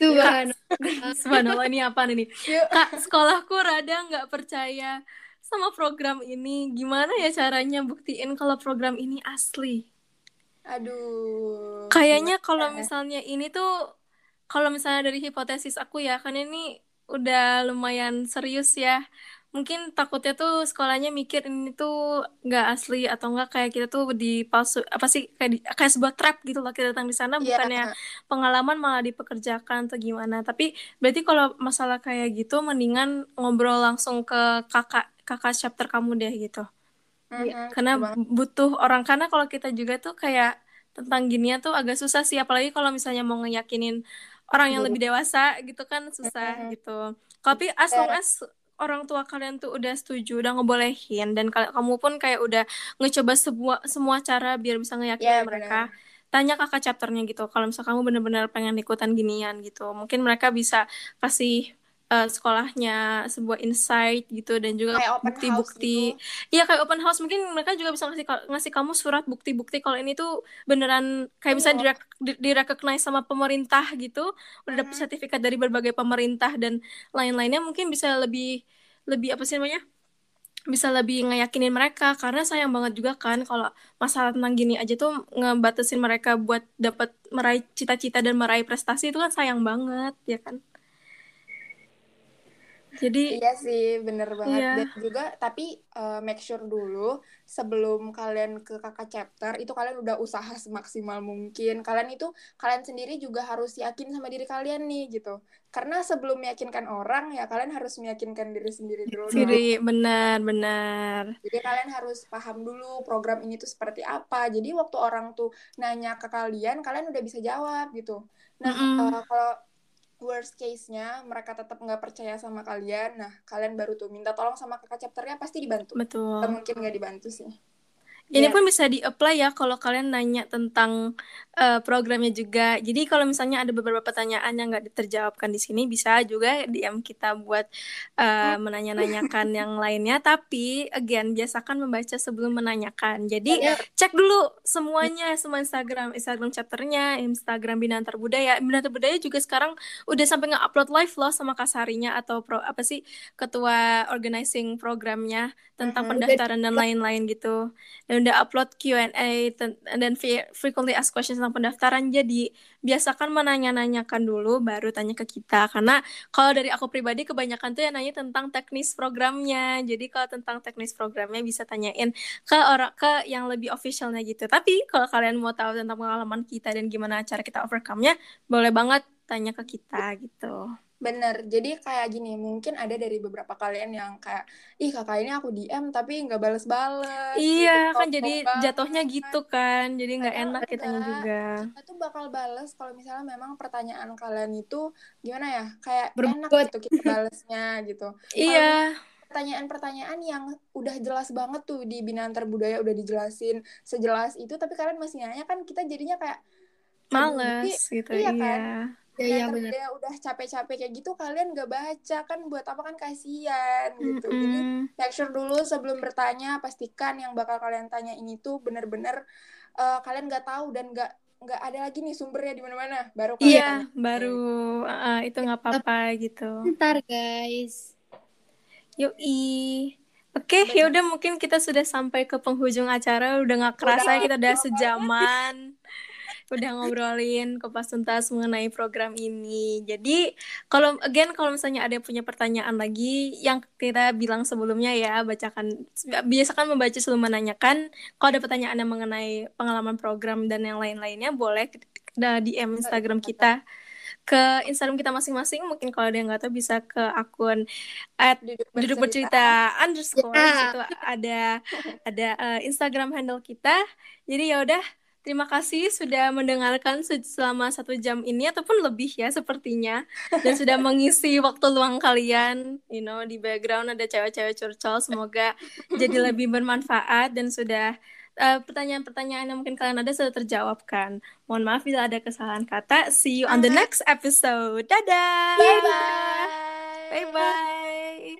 Tuhan. subhanallah ini apa nih kak sekolahku rada nggak percaya sama program ini gimana ya caranya buktiin kalau program ini asli Aduh. kayaknya kalau ya? misalnya ini tuh kalau misalnya dari hipotesis aku ya kan ini udah lumayan serius ya mungkin takutnya tuh sekolahnya mikir ini tuh nggak asli atau enggak kayak kita tuh dipalsu apa sih kayak di- kayak sebuah trap gitu loh kita datang di sana Iya. bukannya pengalaman malah dipekerjakan atau gimana tapi berarti kalau masalah kayak gitu mendingan ngobrol langsung ke kakak kakak chapter kamu deh gitu Mm-mm, karena betul banget. butuh orang karena kalau kita juga tuh kayak tentang ginian tuh agak susah sih apalagi kalau misalnya mau ngeyakinin orang yang Guru. lebih dewasa gitu kan susah Mhm. gitu tapi as long Eh. as orang tua kalian tuh udah setuju udah ngebolehin dan kal- kamu pun kayak udah ngecoba semua semua cara biar bisa ngeyakinin Ya, mereka. tanya kakak chapternya gitu kalau misal kamu bener-bener pengen ikutan ginian gitu mungkin mereka bisa kasih eh, sekolahnya sebuah insight gitu dan juga bukti-bukti gitu. Iya kayak open house mungkin mereka juga bisa ngasih ngasih kamu surat bukti-bukti kalau ini tuh beneran kayak bisa Iya. direk di, direcognize sama pemerintah gitu, udah dapet Mhm. sertifikat dari berbagai pemerintah dan lain-lainnya mungkin bisa lebih lebih apa sih namanya? bisa lebih ngeyakinin mereka karena sayang banget juga kan kalau masalah tentang gini aja tuh ngebatasin mereka buat dapat meraih cita-cita dan meraih prestasi itu kan sayang banget ya kan jadi iya sih bener banget Iya. dan juga tapi uh, make sure dulu sebelum kalian ke kakak chapter itu kalian udah usaha semaksimal mungkin kalian itu kalian sendiri juga harus yakin sama diri kalian nih gitu karena sebelum meyakinkan orang ya kalian harus meyakinkan diri sendiri dulu dong. Siri benar benar Jadi kalian harus paham dulu program ini tuh seperti apa. Jadi waktu orang tuh nanya ke kalian, kalian udah bisa jawab gitu. Nah, Mm-mm. uh, kalau worst case-nya mereka tetap nggak percaya sama kalian, nah kalian baru tuh minta tolong sama kakak chapternya pasti dibantu. betul Atau mungkin nggak dibantu sih. Ini Ya. pun bisa di-apply ya kalau kalian nanya tentang eh, programnya juga. Jadi kalau misalnya ada beberapa pertanyaan yang nggak terjawabkan di sini, bisa juga DM kita buat eh, menanya-nanyakan yang lainnya. Tapi again, biasakan membaca sebelum menanyakan. Jadi Ya. cek dulu semuanya, semua Instagram, Instagram chapternya, Instagram Binantar Budaya. Binantar Budaya juga sekarang udah sampai nge-upload live loh sama Kasarinya atau pro, apa sih ketua organizing programnya tentang Mhm. pendaftaran dan lain-lain gitu dan udah upload Q&A dan fre- frequently asked questions tentang pendaftaran jadi biasakan menanya-nanyakan dulu baru tanya ke kita. Karena kalau dari aku pribadi kebanyakan tuh yang nanya tentang teknis programnya. Jadi kalau tentang teknis programnya bisa tanyain ke orang ke yang lebih officialnya gitu. Tapi kalau kalian mau tahu tentang pengalaman kita dan gimana cara kita overcome-nya boleh banget tanya ke kita gitu Bener, jadi kayak gini, mungkin ada dari beberapa kalian yang kayak, ih kakak ini aku DM tapi nggak bales-bales. iya gitu, kan jadi banget. jatuhnya gitu kan jadi nggak enak enggak. juga kita tuh bakal bales kalau misalnya memang pertanyaan kalian itu gimana ya kayak enak Berbobot. gitu kita balesnya gitu iya pertanyaan-pertanyaan yang udah jelas banget tuh di Binantar Budaya udah dijelasin sejelas itu tapi kalian masih nanya kan kita jadinya kayak jadi males gitu iya iya, kan? Ya, ya benar. Budaya udah capek-capek kayak gitu kalian gak baca kan buat apa kan kasihan gitu jadi Mm-mm. make sure dulu sebelum bertanya pastikan yang bakal kalian tanya ini tuh bener-bener eh, kalian nggak tahu dan nggak nggak ada lagi nih sumbernya di mana-mana baru kalian iya tanya. baru uh, itu nggak apa-apa gitu Ntar guys. yoi Oke, ya udah mungkin kita sudah sampai ke penghujung acara. Udah nggak kerasa Udah kita udah sejaman. Udah ngobrolin kupas tuntas mengenai program ini. Jadi, kalau again kalau misalnya ada yang punya pertanyaan lagi yang kita bilang sebelumnya ya, bacakan biasakan membaca sebelum menanyakan. Kalau ada pertanyaan yang mengenai pengalaman program dan yang lain-lainnya boleh DM Instagram kita ke Instagram kita masing-masing mungkin kalau ada yang nggak tahu bisa ke akun at duduk duduk bercerita. underscore Ya. Di situ ada ada eh, Instagram handle kita jadi ya udah terima kasih sudah mendengarkan se- selama satu jam ini ataupun lebih ya sepertinya. Dan sudah mengisi waktu luang kalian you know di background ada cewek-cewek curcol. Semoga jadi lebih bermanfaat dan sudah eh, pertanyaan-pertanyaan yang mungkin kalian ada sudah terjawabkan. Mohon maaf bila ada kesalahan kata. See you on the next episode. Dadah. Bye bye bye bye